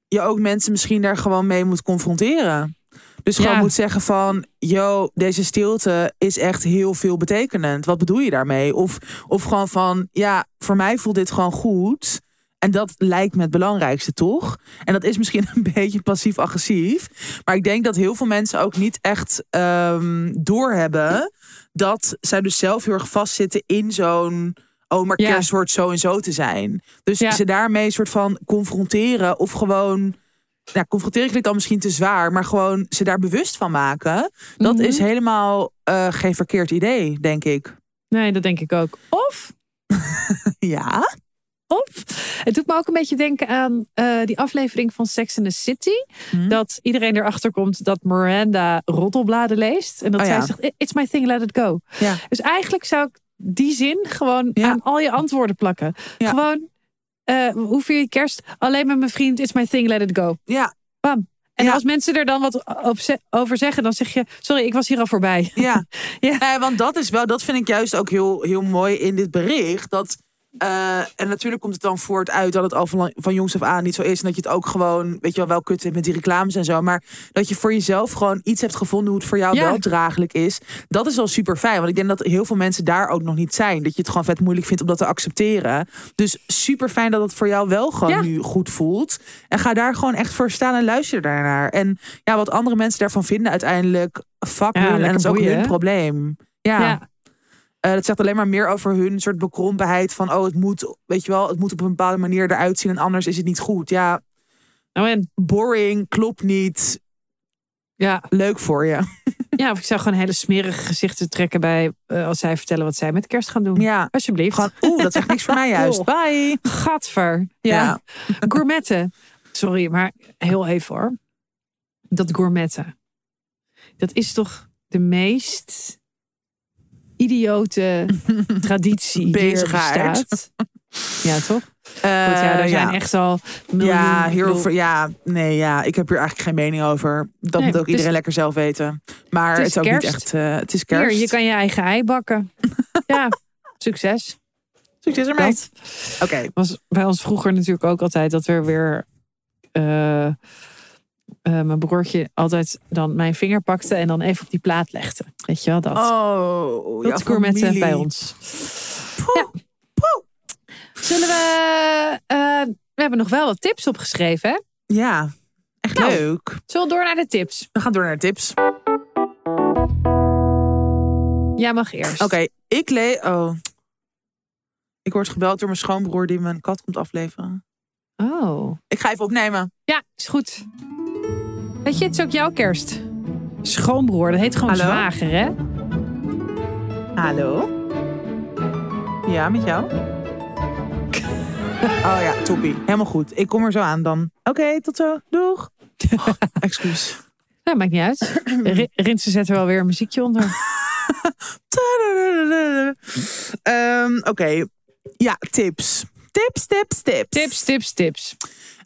je ook mensen misschien daar gewoon mee moet confronteren. Dus gewoon Ja. moet zeggen van, yo, deze stilte is echt heel veel betekenend. Wat bedoel je daarmee? Of, of gewoon van, ja, voor mij voelt dit gewoon goed. En dat lijkt me het belangrijkste, toch? En dat is misschien een beetje passief-agressief. Maar ik denk dat heel veel mensen ook niet echt ehm, doorhebben... dat zij dus zelf heel erg vastzitten in zo'n... oh, maar Ja. kerst hoort zo en zo te zijn. Dus Ja. ze daarmee een soort van confronteren... of gewoon... Ja, confronteren klinkt al misschien te zwaar... maar gewoon ze daar bewust van maken... dat Mhm. is helemaal eh, geen verkeerd idee, denk ik. Nee, dat denk ik ook. Of Ja? op. Het doet me ook een beetje denken aan eh, die aflevering van Sex in the City. Hm? Dat iedereen erachter komt dat Miranda roddelbladen leest. En dat Oh, zij ja. zegt, it's my thing, let it go. Ja. Dus eigenlijk zou ik die zin gewoon Ja. aan al je antwoorden plakken. Ja. Gewoon, eh, hoe vier je kerst? Alleen met mijn vriend, it's my thing, let it go. Ja, En Ja. als mensen er dan wat over zeggen, dan zeg je, sorry, ik was hier al voorbij. ja. Ja. Nee, want dat is wel, dat vind ik juist ook heel, heel mooi in dit bericht. Dat, eh, en natuurlijk komt het dan voort uit dat het al van, van jongs af aan niet zo is. En dat je het ook gewoon, weet je wel, wel kut vindt met die reclames en zo. Maar dat je voor jezelf gewoon iets hebt gevonden hoe het voor jou Ja. wel draaglijk is. Dat is wel super fijn. Want ik denk dat heel veel mensen daar ook nog niet zijn. Dat je het gewoon vet moeilijk vindt om dat te accepteren. Dus super fijn dat het voor jou wel gewoon Ja. nu goed voelt. En ga daar gewoon echt voor staan en luister daarnaar. En ja, wat andere mensen daarvan vinden uiteindelijk, fuck Ja, hun. En dat is ook boeien, hun probleem. Ja. Eh, dat zegt alleen maar meer over hun soort bekrompenheid van oh, het moet, weet je wel, het moet op een bepaalde manier eruit zien en anders is het niet goed. Ja, Nou en, boring, klopt niet, ja. leuk voor je. ja, of ik zou gewoon hele smerige gezichten trekken bij eh, als zij vertellen wat zij met kerst gaan doen. Ja, Alsjeblieft. gewoon, oeh, dat echt niks voor mij juist. Bye. Gadver. Ja. Ja. Gourmetten. Sorry, maar heel even hoor. Dat gourmetten. Dat is toch de meest idiote traditie die Bezigheid. Ja, toch? Eh, Goed, ja, er zijn ja. echt al miljoen... Ja, hierover, ja, nee, ja, ik heb hier eigenlijk geen mening over. Dat Nee, moet ook dus- iedereen lekker zelf weten. Maar het het is ook kerst. niet echt, eh, het is kerst. Hier, je kan je eigen ei bakken. ja, succes. Succes ermee. Oké, was bij ons vroeger natuurlijk ook altijd dat er weer... eh, eh, mijn broertje altijd dan mijn vinger pakte en dan even op die plaat legde. Weet je wel, dat. oh, dat ja, familie. bij ons. Poeh, Ja. Zullen we... eh, we hebben nog wel wat tips opgeschreven, hè? Ja, echt Nou. leuk. Zullen we door naar de tips? We gaan door naar de tips. Jij mag eerst. Oké, ik lees. Oh. Ik word gebeld door mijn schoonbroer die mijn kat komt afleveren. Oh. Ik ga even opnemen. Ja, is goed. Weet je, het is ook jouw kerst. Schoonbroer, dat heet gewoon Hallo? zwager, hè? Hallo? Ja, met jou? Oh ja, toppie. Helemaal goed. Ik kom er zo aan dan. Oké, tot zo. Doeg. Oh, excuus. Nou, maakt niet uit. R- Rinse zet er wel weer een muziekje onder. Ehm, Oké. Ja, tips. Tips, tips, tips. Tips, tips, tips.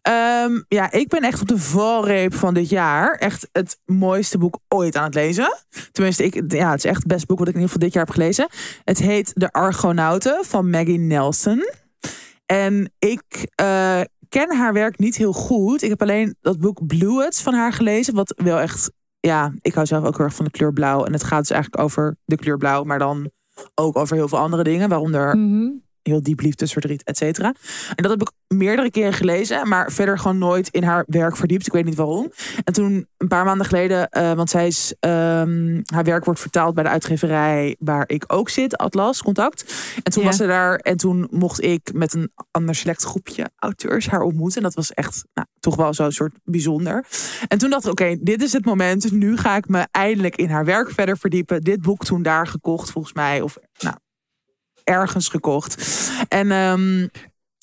Ehm, ja, ik ben echt op de valreep van dit jaar. Echt het mooiste boek ooit aan het lezen. Tenminste, ik, ja, het is echt het beste boek wat ik in ieder geval dit jaar heb gelezen. Het heet De Argonauten van Maggie Nelson. En ik eh, ken haar werk niet heel goed. Ik heb alleen dat boek Bluets van haar gelezen. Wat wel echt, ja, ik hou zelf ook heel erg van de kleur blauw. En het gaat dus eigenlijk over de kleur blauw. Maar dan ook over heel veel andere dingen. Waaronder Mhm. Heel diep liefdesverdriet, et cetera. En dat heb ik meerdere keren gelezen, maar verder gewoon nooit in haar werk verdiept. Ik weet niet waarom. En toen een paar maanden geleden, eh, want zij is, ehm, haar werk wordt vertaald bij de uitgeverij waar ik ook zit, Atlas Contact. En toen Ja. was ze daar en toen mocht ik met een ander select groepje auteurs haar ontmoeten. En dat was echt nou, toch wel zo'n soort bijzonder. En toen dacht ik, oké, dit is het moment. Nu ga ik me eindelijk in haar werk verder verdiepen. Dit boek toen daar gekocht, volgens mij. Of nou, ergens gekocht. En, ehm,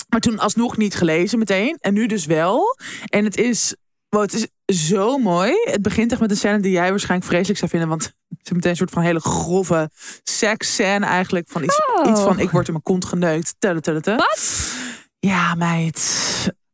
maar toen alsnog niet gelezen meteen. En nu dus wel. En het is, wow, het is zo mooi. Het begint echt met een scène die jij waarschijnlijk vreselijk zou vinden. Want het is meteen een soort van hele grove seksscène eigenlijk. Van iets, Oh. iets van, ik word in mijn kont geneukt. Wat? Ja, meid.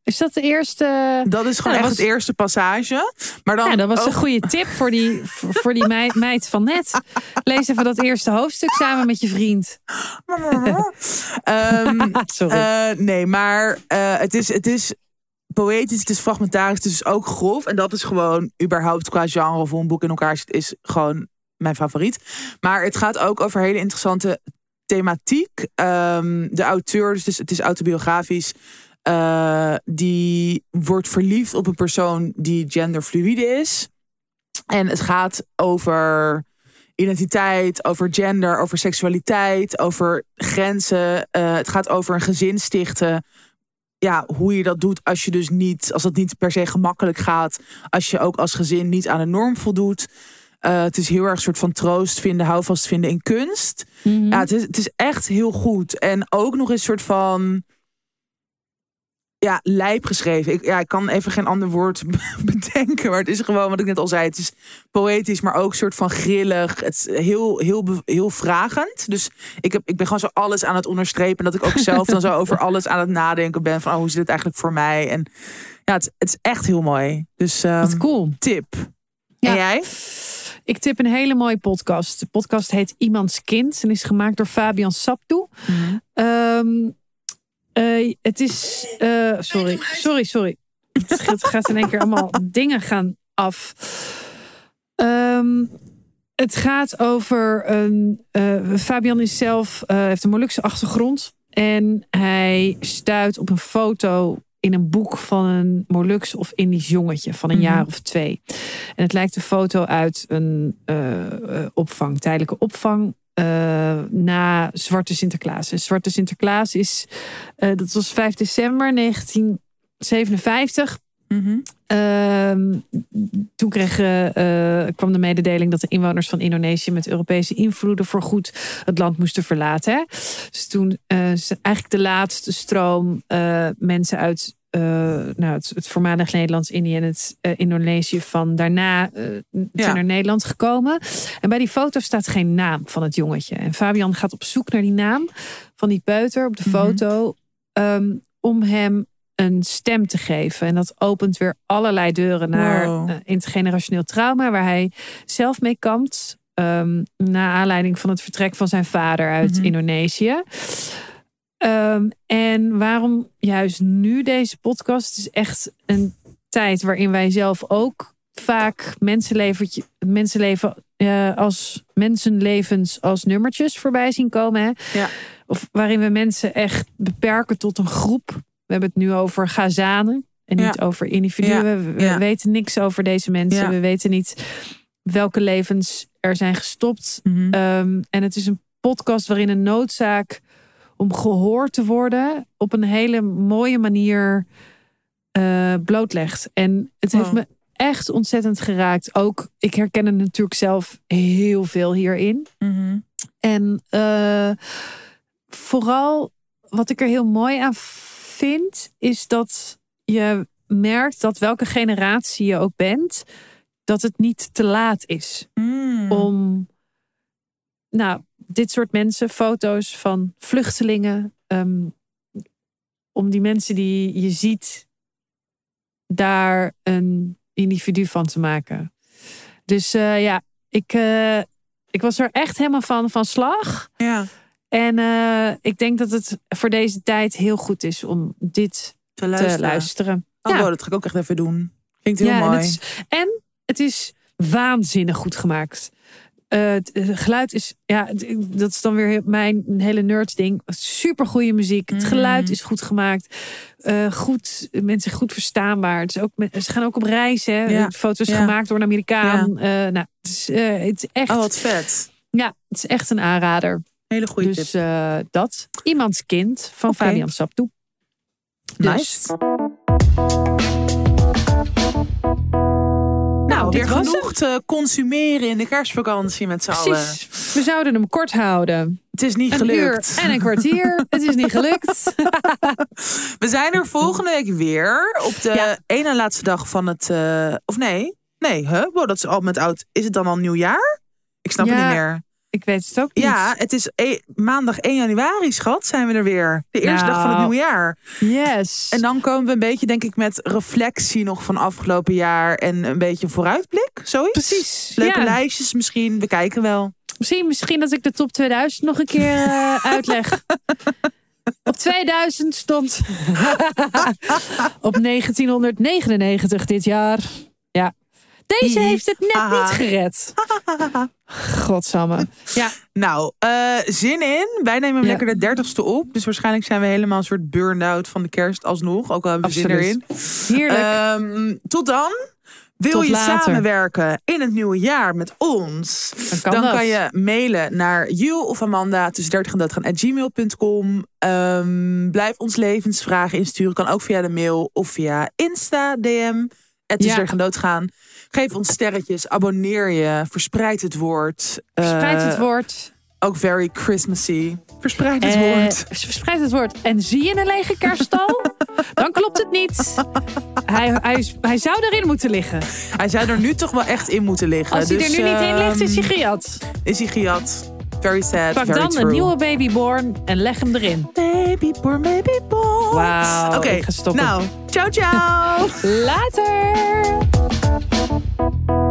Is dat de eerste... Dat is gewoon Ja, echt was- het eerste passage. Maar dan Ja, dat was ook- een goede tip voor die, voor die meid, meid van net. Lees even dat eerste hoofdstuk samen met je vriend. Ehm, Sorry. Eh, nee, maar eh, het, is, het is poëtisch, het is fragmentarisch, het is ook grof. En dat is gewoon überhaupt qua genre of hoe een boek in elkaar zit, is gewoon mijn favoriet. Maar het gaat ook over hele interessante thematiek. Ehm, de auteur, dus het is, het is autobiografisch, eh, die wordt verliefd op een persoon die genderfluïde is. En het gaat over identiteit, over gender, over seksualiteit, over grenzen. Eh, het gaat over een gezin stichten. Ja, hoe je dat doet als je dus niet, als dat niet per se gemakkelijk gaat, als je ook als gezin niet aan de norm voldoet. Eh, het is heel erg een soort van troost vinden, houvast vinden in kunst. Mhm. Ja, het is, het is echt heel goed. En ook nog eens een soort van. Ja, lijp geschreven. Ik, ja, ik kan even geen ander woord bedenken. Maar het is gewoon wat ik net al zei. Het is poëtisch, maar ook soort van grillig. Het is heel, heel, heel vragend. Dus ik, heb, ik ben gewoon zo alles aan het onderstrepen. Dat ik ook zelf dan zo over alles aan het nadenken ben. Van oh, hoe zit het eigenlijk voor mij? En ja, het, het is echt heel mooi. Dus Wat cool. tip. Ja. En jij? Ik tip een hele mooie podcast. De podcast heet Iemands Kind en is gemaakt door Fabian Saptoe. Ehm, eh, het is. eh, sorry, sorry, sorry. Het gaat- in één keer allemaal dingen gaan af. Ehm, het gaat over een. eh, Fabian is zelf. heeft een Molukse achtergrond. En hij stuit op een foto in een boek van een Molux of Indisch jongetje van een Mhm. jaar of twee. En het lijkt een foto uit een opvang, tijdelijke opvang. Eh, na Zwarte Sinterklaas. En Zwarte Sinterklaas is, eh, dat was 5 december 1957. Mhm. Ehm, toen kregen, eh, kwam de mededeling dat de inwoners van Indonesië met Europese invloeden voorgoed het land moesten verlaten. Hè? Dus toen is eigenlijk de laatste stroom mensen uit eh, nou, het, het voormalig Nederlands-Indië en het eh, Indonesië van daarna eh, zijn Ja. naar Nederland gekomen. En bij die foto staat geen naam van het jongetje. En Fabian gaat op zoek naar die naam van die peuter op de Mhm. foto. ehm, om hem een stem te geven. En dat opent weer allerlei deuren naar Wow. intergenerationeel trauma, waar hij zelf mee kampt. ehm, na aanleiding van het vertrek van zijn vader uit Mhm. Indonesië. Ehm, en waarom juist nu deze podcast? Het is echt een tijd waarin wij zelf ook vaak mensenleven eh, als mensenlevens als nummertjes voorbij zien komen. Hè? Ja. Of waarin we mensen echt beperken tot een groep. We hebben het nu over Gazanen en niet Ja. over individuen. Ja. We, weten niks over deze mensen. We weten niet welke levens er zijn gestopt. Mhm. Ehm, en het is een podcast waarin een noodzaak om gehoord te worden op een hele mooie manier eh, blootlegt. En het heeft me echt ontzettend geraakt. Ook, ik herken het natuurlijk zelf heel veel hierin. Mhm. En eh, vooral wat ik er heel mooi aan vind, is dat je merkt dat welke generatie je ook bent, dat het niet te laat is Mm. om nou, dit soort mensen, foto's van vluchtelingen, ehm, om die mensen die je ziet, daar een individu van te maken. Dus eh, ja, ik, eh, ik was er echt helemaal van van slag. Ja, En eh, ik denk dat het voor deze tijd heel goed is om dit te luisteren. te luisteren. Oh, Ja. wow, dat ga ik ook echt even doen. Klinkt heel ja, mooi. En het, is, en het is waanzinnig goed gemaakt. Eh, het eh, geluid is, ja, het- dat is dan weer mijn hele nerds ding. Super goede muziek. Het Mhm. geluid is goed gemaakt. Eh, goed, mensen goed verstaanbaar. Het is ook, ze gaan ook op reis. Hè? Ja. Foto's Ja. gemaakt door een Amerikaan. Eh, nou, het, is, eh, het is echt, Oh, wat vet. ja, het is echt een aanrader. Hele goede dus tip. eh, dat. Iemands kind van. Fabian Saptoe. Dus, Nice. Nou, weer genoeg te consumeren in de kerstvakantie met z'n allen. We zouden hem kort houden. Het is niet Een gelukt. uur en een kwartier. Het is niet gelukt. We zijn er volgende week weer op de Ja. ene laatste dag van het. eh, of nee? Nee, huh? Wow, dat is al met oud. Is het dan al nieuwjaar? Ik snap het niet meer. Ik weet het ook niet. Ja, het is e- maandag 1 januari, schat. Zijn we er weer. De eerste dag van het Nou. nieuwe jaar. Yes. En dan komen we een beetje, denk ik, met reflectie nog van afgelopen jaar. En een beetje vooruitblik. Zoiets. Precies. Leuke ja. lijstjes misschien. We kijken wel. Misschien, misschien dat ik de top 2000 nog een keer eh, uitleg. Op 2000 stond op 1999 dit jaar. Ja. Deze heeft het net niet gered. Godsamme. Ja, Nou, eh, zin in. Wij nemen hem Ja. lekker de dertigste op. Dus waarschijnlijk zijn we helemaal een soort burn-out van de kerst alsnog. Ook al hebben we zin erin. heerlijk. Ehm, tot dan. Wil Tot je later. samenwerken in het nieuwe jaar met ons? dan kan dan dat. kan je mailen naar you of Amanda tussen 30 en doodgaan at gmail.com. Ehm, blijf ons levensvragen insturen. Kan ook via de mail of via Insta DM. Het is Ja. 30 en doodgaan. Geef ons sterretjes, abonneer je, verspreid het woord. Verspreid het Eh, woord. Ook very Christmassy. Verspreid het Eh, woord. verspreid het woord. En zie je een lege kerststal? dan klopt het niet. Hij, hij, hij zou erin moeten liggen. Hij zou er nu toch wel echt in moeten liggen. Als hij Dus, er nu niet in ligt, is hij ehm, gejat. Is hij gejat. Very sad, Pak very dan true. een nieuwe babyborn en leg hem erin. Baby born, baby born. Wauw, Oké, ik ga stoppen. nou, ciao ciao. Later! Bye.